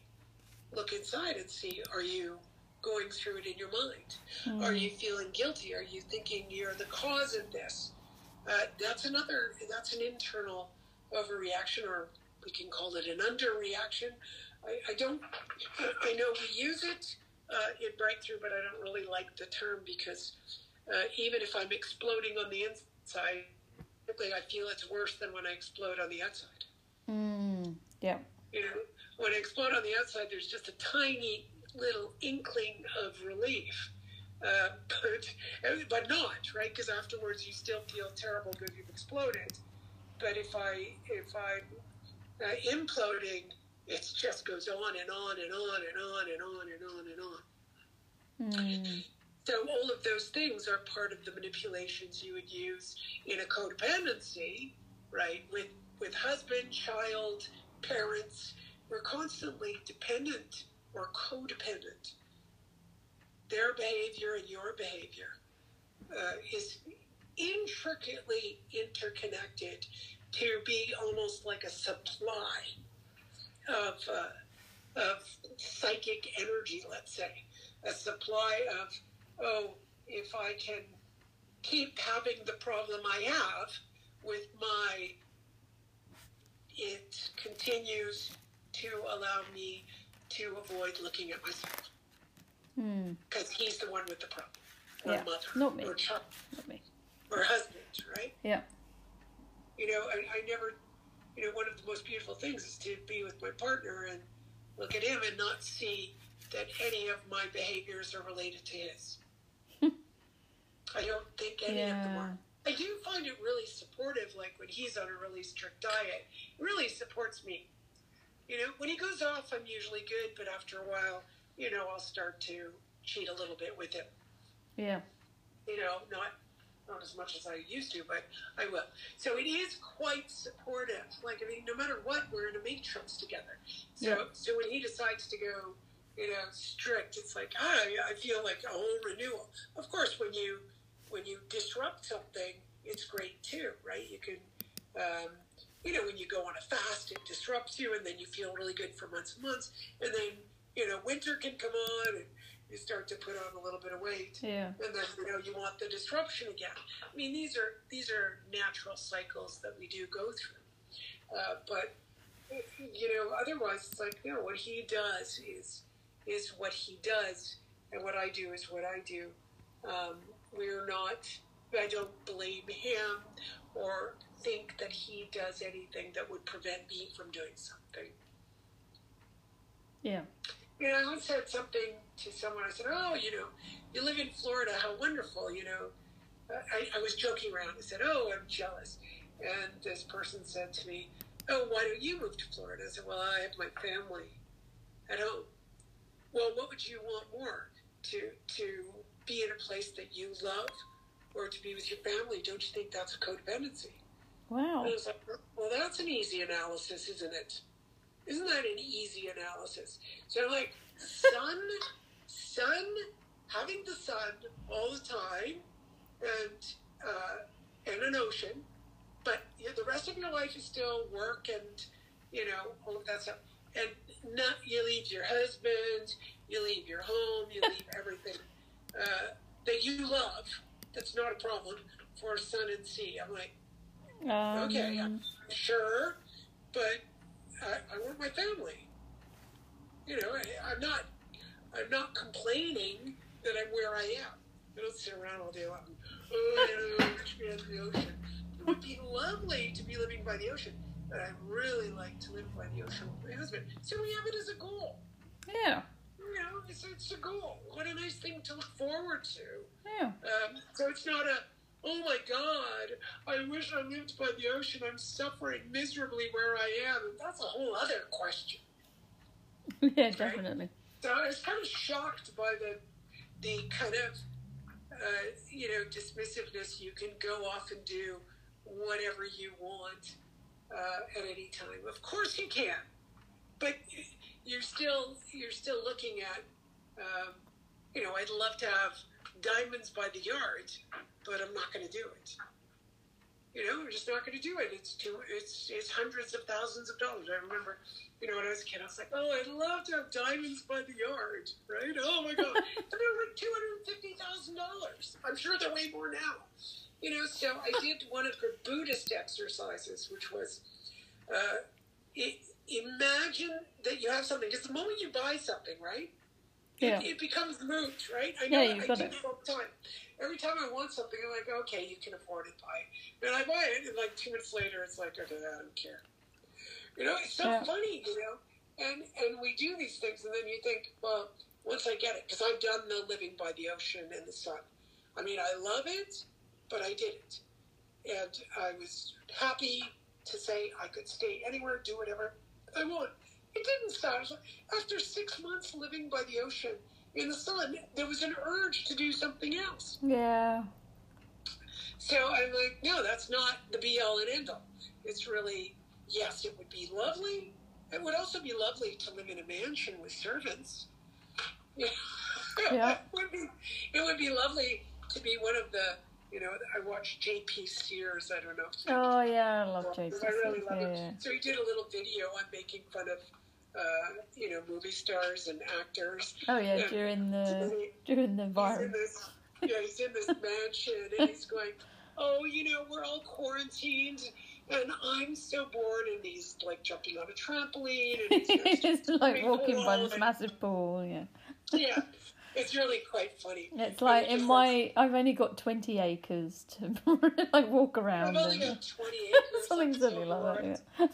look inside and see are you going through it in your mind? Mm. Are you feeling guilty? Are you thinking you're the cause of this? Uh, that's another, that's an internal overreaction, or we can call it an underreaction. I, I don't, I know we use it uh, in breakthrough, but I don't really like the term because uh, even if I'm exploding on the inside, I feel it's worse than when I explode on the outside. Mm, yeah. You know, when I explode on the outside, there's just a tiny little inkling of relief. Uh, but but not right because afterwards you still feel terrible because you've exploded. But if I if I'm uh, imploding, it just goes on and on and on and on and on and on and on. Mm. So all of those things are part of the manipulations you would use in a codependency, right? With with husband, child, parents, we're constantly dependent or codependent. Their behavior and your behavior uh, is intricately interconnected to be almost like a supply of, uh, of psychic energy, let's say. A supply of, oh, if I can keep having the problem I have with my, it continues to allow me to avoid looking at myself. Because hmm. he's the one with the problem. Or yeah. mother. Not me. Or child. Not me. Or husband, right? Yeah. You know, I, I never, you know, one of the most beautiful things is to be with my partner and look at him and not see that any of my behaviors are related to his. I don't think any yeah. of them are. I do find it really supportive, like when he's on a really strict diet, it really supports me you know, when he goes off, I'm usually good, but after a while, you know, I'll start to cheat a little bit with him. Yeah. You know, not not as much as I used to, but I will. So it is quite supportive. Like I mean, no matter what, we're in a matrix together. So yeah. so when he decides to go, you know, strict, it's like ah, I feel like a whole renewal. Of course, when you when you disrupt something, it's great too, right? You can. Um, you know, when you go on a fast, it disrupts you, and then you feel really good for months and months, and then you know, winter can come on, and you start to put on a little bit of weight, yeah, and then you know you want the disruption again. I mean, these are these are natural cycles that we do go through, uh, but you know, otherwise it's like you know what he does is is what he does, and what I do is what I do. Um, we're not. I don't blame him or think that he does anything that would prevent me from doing something. Yeah. You know, I once said something to someone. I said, "Oh, you know, you live in Florida. How wonderful!" You know, I, I was joking around. I said, "Oh, I'm jealous," and this person said to me, "Oh, why don't you move to Florida?" I said, "Well, I have my family at home." Well, what would you want more? To to be in a place that you love, or to be with your family? Don't you think that's a codependency? Wow. I was like, well, that's an easy analysis, isn't it? Isn't that an easy analysis? So I'm like, sun, sun, having the sun all the time, and uh, and an ocean, but you know, the rest of your life is still work and you know all of that stuff. And not you leave your husband, you leave your home, you leave everything uh, that you love. That's not a problem for sun and sea. I'm like, um, okay, I'm sure, but I, I, want my family. You know, I, am not, I'm not complaining that I'm where I am. I don't sit around all day long. Oh, you know, the ocean. It would be lovely to be living by the ocean. but I really like to live by the ocean with my husband. So we have it as a goal. Yeah. You know, it's, it's a goal. What a nice thing to look forward to. Yeah. Um, so it's not a, oh my God, I wish I lived by the ocean. I'm suffering miserably where I am. And that's a whole other question. yeah, definitely. So I was kind of shocked by the the kind of uh, you know dismissiveness. You can go off and do whatever you want uh, at any time. Of course you can, but you're still you're still looking at. Um, you know, I'd love to have diamonds by the yard, but I'm not going to do it. You know, I'm just not going to do it. It's too. It's it's hundreds of thousands of dollars. I remember, you know, when I was a kid, I was like, oh, I'd love to have diamonds by the yard, right? Oh my god, and like two hundred fifty thousand dollars. I'm sure they're way more now. You know, so I did one of the Buddhist exercises, which was, uh, it, imagine that you have something. Because the moment you buy something, right? Yeah. It, it becomes moot, right? I know Yeah, I do it. all the time. Every time I want something, I'm like, okay, you can afford it, buy it. And I buy it, and like two minutes later, it's like, okay, I don't care. You know, it's so Yeah. funny, you know. And and we do these things, and then you think, well, once I get it, because I've done the living by the ocean and the sun. I mean, I love it, but I did it, and I was happy to say I could stay anywhere, do whatever I want. It didn't start. After six months living by the ocean in the sun, there was an urge to do something else. Yeah. So I'm like, no, that's not the be all and end all. It's really, yes, it would be lovely. It would also be lovely to live in a mansion with servants. Yeah. it, would be, it would be lovely to be one of the, you know, I watched J.P. Sears. I don't know. Oh yeah, I love J.P. Sears. I really love Yeah. it. So he did a little video on making fun of, uh, you know, movie stars and actors. Oh yeah, during the during the in this, yeah, he's in this mansion, and he's going, "Oh, you know, we're all quarantined, and I'm so bored." And he's like jumping on a trampoline, and he's just, like walking by this massive pool. Yeah. yeah, it's really quite funny. It's like in my, I've only got twenty acres to like walk I've around. only in. got 20 acres. Something silly like that. Yeah.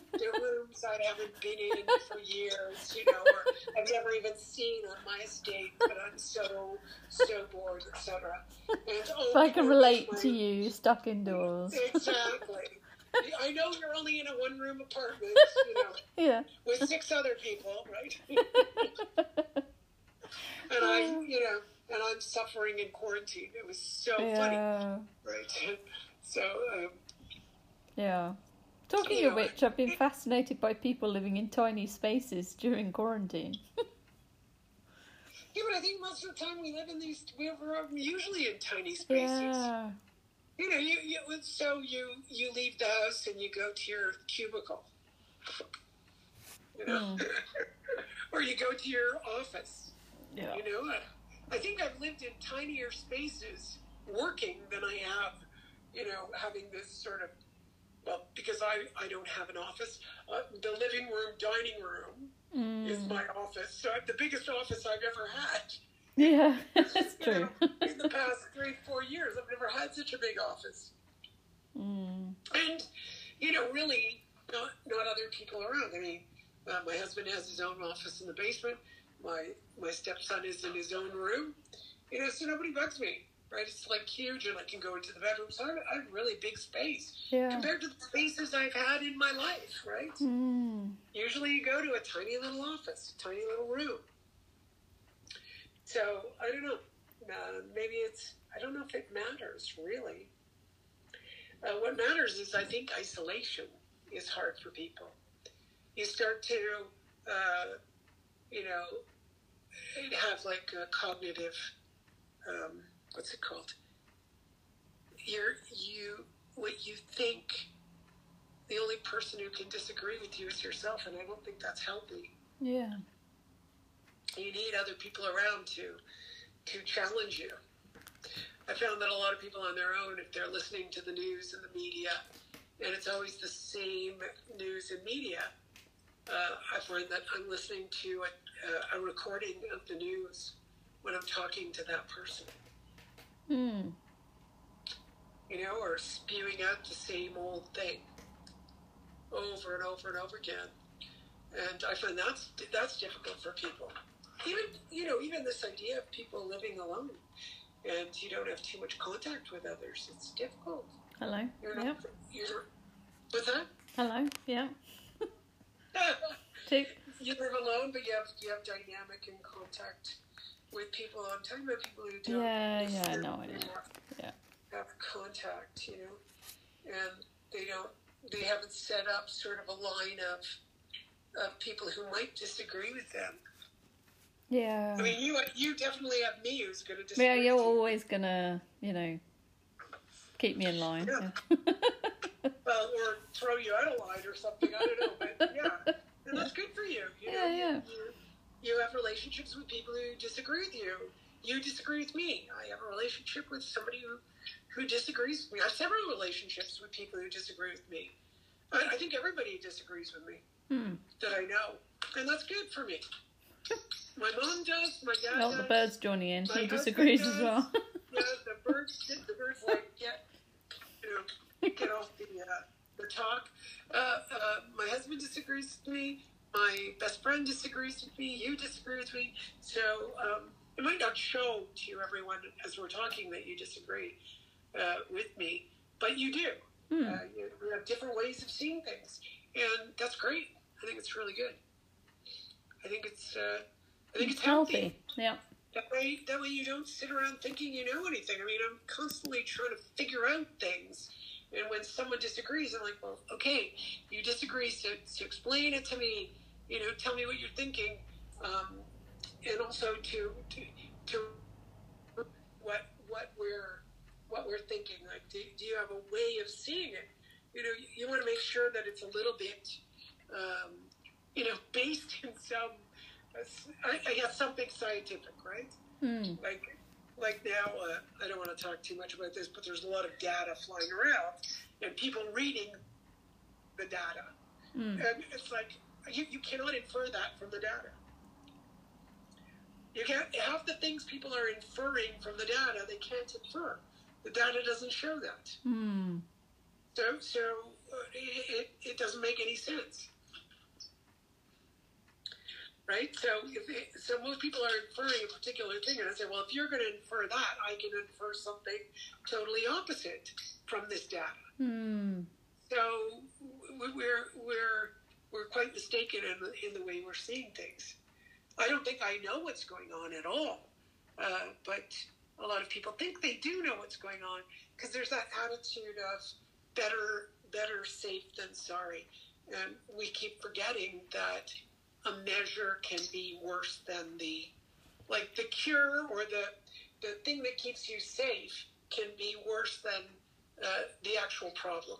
Rooms I haven't been in for years, you know, or I've never even seen on my estate, but I'm so, so bored, etc. If I can relate to you, stuck indoors. Exactly. I know you're only in a one room apartment, you know, Yeah. with six other people, right? And I, you know, and I'm suffering in quarantine. It was so funny, Yeah. right? So, um, Yeah. Talking of which, I've been fascinated by people living in tiny spaces during quarantine. yeah, but I think most of the time we live in these, we're usually in tiny spaces. Yeah. You know, you, you so you you leave the house and you go to your cubicle, you know, or you go to your office. Yeah. You know, I think I've lived in tinier spaces working than I have, you know, having this sort of, well, because I, I don't have an office. Uh, the living room, dining room is Mm. my office. So I have the biggest office I've ever had. Yeah, that's true. know, in the past three, four years, I've never had such a big office. Mm. And, you know, really not, not other people around. I mean, uh, my husband has his own office in the basement. My my stepson is in his own room. You know, so nobody bugs me, right? It's like huge, and I can go into the bedroom. So I have, I have really big space Yeah. compared to the spaces I've had in my life, right? Mm. Usually, you go to a tiny little office, a tiny little room. So I don't know. Uh, maybe it's. I don't know if it matters really. Uh, what matters is, I think, isolation is hard for people. You start to, uh, you know, have like a cognitive. Um, what's it called? You're you. What you think. The only person who can disagree with you is yourself, and I don't think that's healthy Yeah. you need other people around to to challenge you. I found that a lot of people on their own, if they're listening to the news and the media, and it's always the same news and media, uh, I find that I'm listening to a, a recording of the news when I'm talking to that person, Mm. you know, or spewing out the same old thing. over and over and over again. And I find that's that's difficult for people. Even you know, even this idea of people living alone and you don't have too much contact with others, it's difficult. Hello. You're Yeah. not you're what's that? Hello. Yeah. Tick. You live alone, but you have you have dynamic and contact with people. I'm talking about people who don't. Yeah, yeah, I know, I know. Have, Yeah. have contact, you know, and they don't. They haven't set up sort of a line of of people who might disagree with them. Yeah. I mean, you you definitely have me who's going to disagree. Yeah, you're always gonna, you know, keep me in line. Yeah. Yeah. well, or throw you out of line or something. I don't know, but yeah, and that's good for you. you know, Yeah, yeah. You, you have relationships with people who disagree with you. You disagree with me. I have a relationship with somebody who who disagrees with me. I have several relationships with people who disagree with me. I, I think everybody disagrees with me Hmm. that I know, and that's good for me. My mom does. My dad Well, does. the bird's joining in. He disagrees as well. Yeah, the birds. The birds like get, you know, get off the uh, the talk. Uh, uh, my husband disagrees with me. My best friend disagrees with me. You disagree with me. So um, it might not show to everyone as we're talking that you disagree uh, with me, but you do. Hmm. Uh, you, we have different ways of seeing things, and that's great. I think it's really good. I think it's. Uh, I think it's healthy. Healthy. Yeah. That way, that way you don't sit around thinking you know anything. I mean, I'm constantly trying to figure out things. And when someone disagrees, I'm like, well, okay, you disagree, so, so explain it to me. You know, tell me what you're thinking. Um, and also to, to, to what, what we're, what we're thinking. Like, do, do you have a way of seeing it? You know, you, you want to make sure that it's a little bit, um, you know, based in some, I, I guess something scientific, right? Hmm. like like now uh, i don't want to talk too much about this but there's a lot of data flying around and people reading the data. Hmm. and it's like you, you cannot infer that from the data. You can't half the things people are inferring from the data they can't infer. The data doesn't show that. Hmm. so so uh, it, it, it doesn't make any sense right? So, if it, so most people are inferring a particular thing, and I say, well, if you're going to infer that, I can infer something totally opposite from this data. Hmm. So we- we're we're we're quite mistaken in the, in the way we're seeing things. I don't think I know what's going on at all, uh, but a lot of people think they do know what's going on because there's that attitude of better better safe than sorry, and we keep forgetting that a measure can be worse than the like the cure or the the thing that keeps you safe can be worse than uh, the actual problem.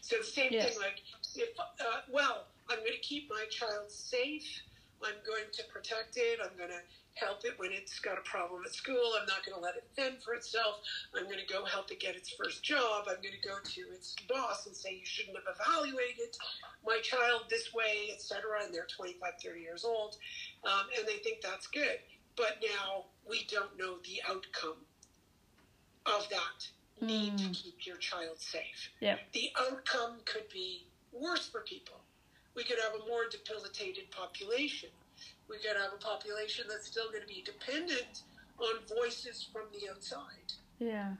So the same Yes. thing, like if uh, well, I'm going to keep my child safe. I'm going to protect it. I'm going to help it when it's got a problem at school. I'm not going to let it fend for itself. I'm going to go help it get its first job. I'm going to go to its boss and say you shouldn't have evaluated my child this way, etc. And they're 25, 30 years old, um, and they think that's good. But now we don't know the outcome of that need to keep your child safe. Yeah. The outcome could be worse for people. We could have a more debilitated population. We could have a population that's still going to be dependent on voices from the outside, Yeah.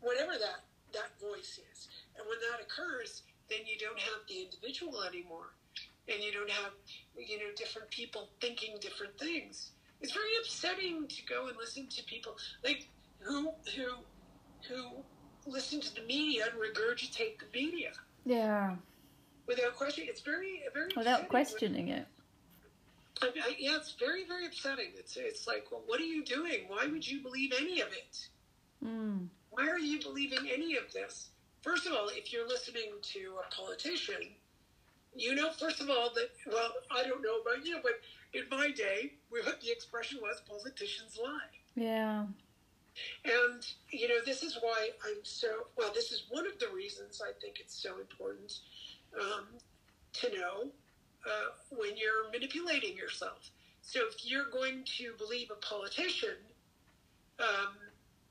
whatever that, that voice is. And when that occurs, then you don't have the individual anymore. And you don't have, you know, different people thinking different things. It's very upsetting to go and listen to people like who who who listen to the media and regurgitate the media Yeah. without question. It's very very Without questioning it. I mean, I, yeah, it's very very upsetting. It's it's like, well, what are you doing? Why would you believe any of it? Hmm. Why are you believing any of this? First of all, if you're listening to a politician, you know, first of all, that, well, I don't know about you, but in my day, we, the expression was politicians lie. Yeah. And, you know, this is why I'm so, well, this is one of the reasons I think it's so important um, to know uh, when you're manipulating yourself. So if you're going to believe a politician, um,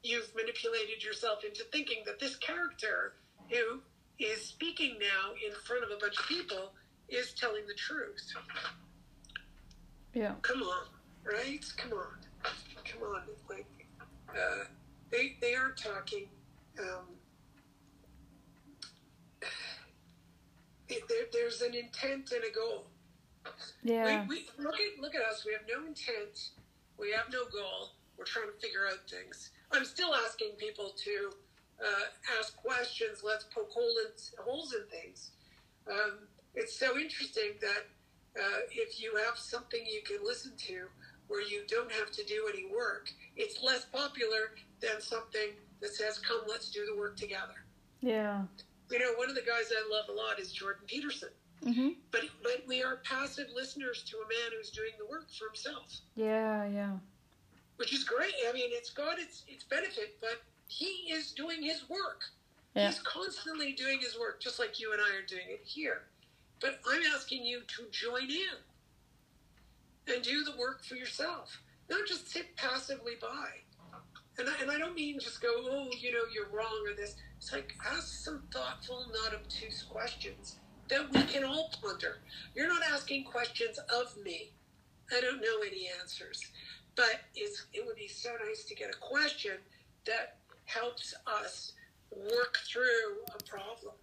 you've manipulated yourself into thinking that this character who is speaking now in front of a bunch of people is telling the truth. Yeah. Come on, right? Come on, come on. Like uh, they they are talking. Um, it, there, there's an intent and a goal. Yeah. We, we look at look at us. We have no intent. We have no goal. We're trying to figure out things. I'm still asking people to uh, ask questions. Let's poke hole in, holes in things. Um, it's so interesting that uh, if you have something you can listen to where you don't have to do any work, it's less popular than something that says, "Come, let's do the work together." Yeah. You know, one of the guys I love a lot is Jordan Peterson. Mhm. But but we are passive listeners to a man who's doing the work for himself, Yeah. Yeah. which is great. I mean, it's got its its benefit, but he is doing his work. Yeah. He's constantly doing his work, just like you and I are doing it here. But I'm asking you to join in and do the work for yourself, not just sit passively by. And I, and I don't mean just go, oh, you know, you're wrong or this. It's like ask some thoughtful, not obtuse questions that we can all ponder. You're not asking questions of me. I don't know any answers, but it's, it would be so nice to get a question that helps us work through a problem.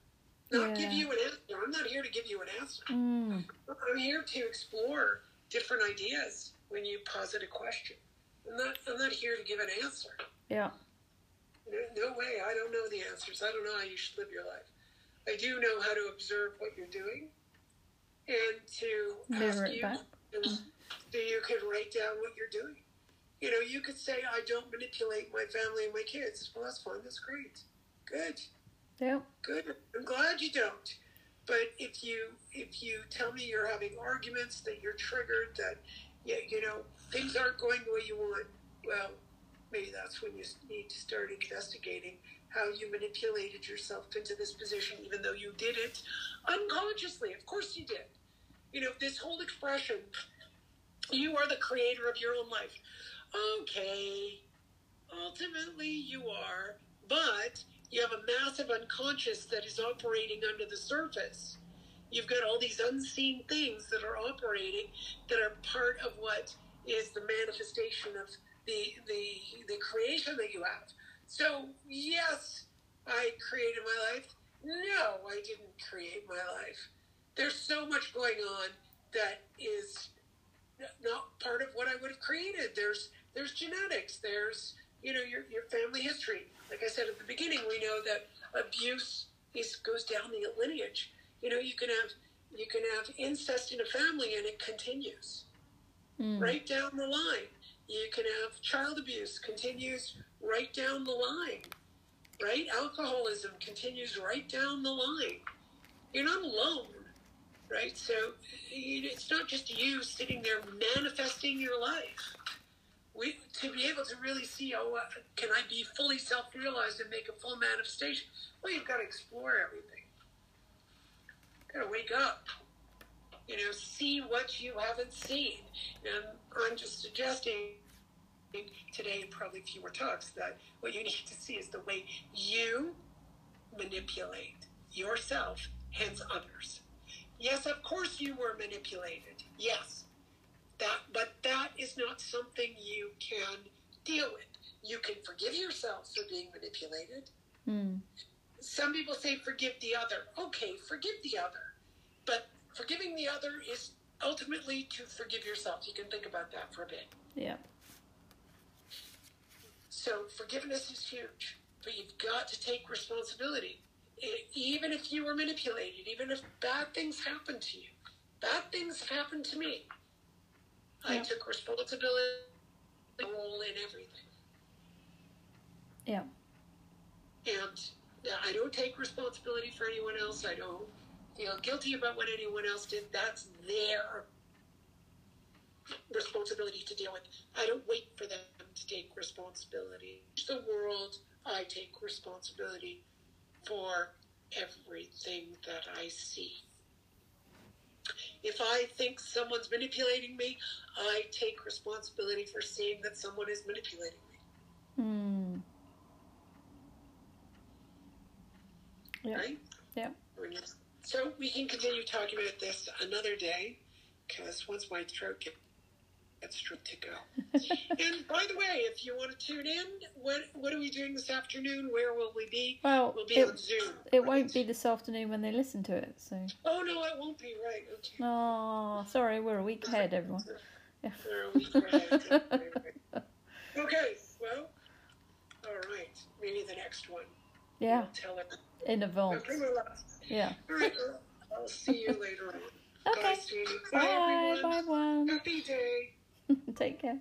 Not Yeah. give you an answer. I'm not here to give you an answer. Mm. I'm here to explore different ideas when you posit a question. I'm not, I'm not here to give an answer. Yeah. No, no way. I don't know the answers. I don't know how you should live your life. I do know how to observe what you're doing and to Mirror ask you back. so you could write down what you're doing. You know, you could say, I don't manipulate my family and my kids. Well, that's fine. That's great. Good. Yeah. Good. I'm glad you don't. But if you if you tell me you're having arguments, that you're triggered, that you, you know things aren't going the way you want, well, maybe that's when you need to start investigating how you manipulated yourself into this position, even though you did it unconsciously. Of course you did. You know this whole expression, "You are the creator of your own life." Okay, ultimately you are, but you have a massive unconscious that is operating under the surface. You've got all these unseen things that are operating that are part of what is the manifestation of the the the creation that you have. So yes, I created my life. No, I didn't create my life. There's so much going on that is not part of what I would have created. There's there's genetics. There's you know your your family history. Like I said at the beginning, we know that abuse is goes down the lineage. You know, you can have you can have incest in a family and it continues Mm. right down the line. You can have child abuse continues right down the line. Right? Alcoholism continues right down the line. You're not alone. Right? So it's not just you sitting there manifesting your life. We to be able to really see, oh, uh, can I be fully self-realized and make a full manifestation? Well, you've got to explore everything. Got to wake up. You know, see what you haven't seen. And I'm just suggesting today, probably fewer talks, that what you need to see is the way you manipulate yourself, hence others. Yes, of course you were manipulated. Yes. That but that is not something you can deal with. You can forgive yourself for being manipulated. Mm. Some people say forgive the other. Okay, forgive the other. But forgiving the other is ultimately to forgive yourself. You can think about that for a bit. Yeah. So forgiveness is huge, but you've got to take responsibility. E- Even if you were manipulated, even if bad things happened to you, bad things have happened to me. I took responsibility, role in everything, Yeah. and uh, I don't take responsibility for anyone else. I don't feel guilty about what anyone else did. That's their responsibility to deal with. I don't wait for them to take responsibility. The world. I take responsibility for everything that I see. If I think someone's manipulating me, I take responsibility for seeing that someone is manipulating me. Mm. Yeah. Right? Yeah. So we can continue talking about this another day, because once my throat gets straight to go. and by the way, if you want to tune in, what what are we doing this afternoon? Where will we be? Well, we'll be it, on Zoom. it right? won't be this afternoon when they listen to it. So, Oh no, it won't be. Right. Okay. oh, sorry, we're a week ahead, everyone. We're a week ahead. Right, right. Okay. Well. All right. Maybe the next one. Yeah, We'll tell it. in advance. Okay. Yeah. All right. I'll see you later on. Okay. Bye. Bye, Bye, everyone. bye. Happy day. Take care.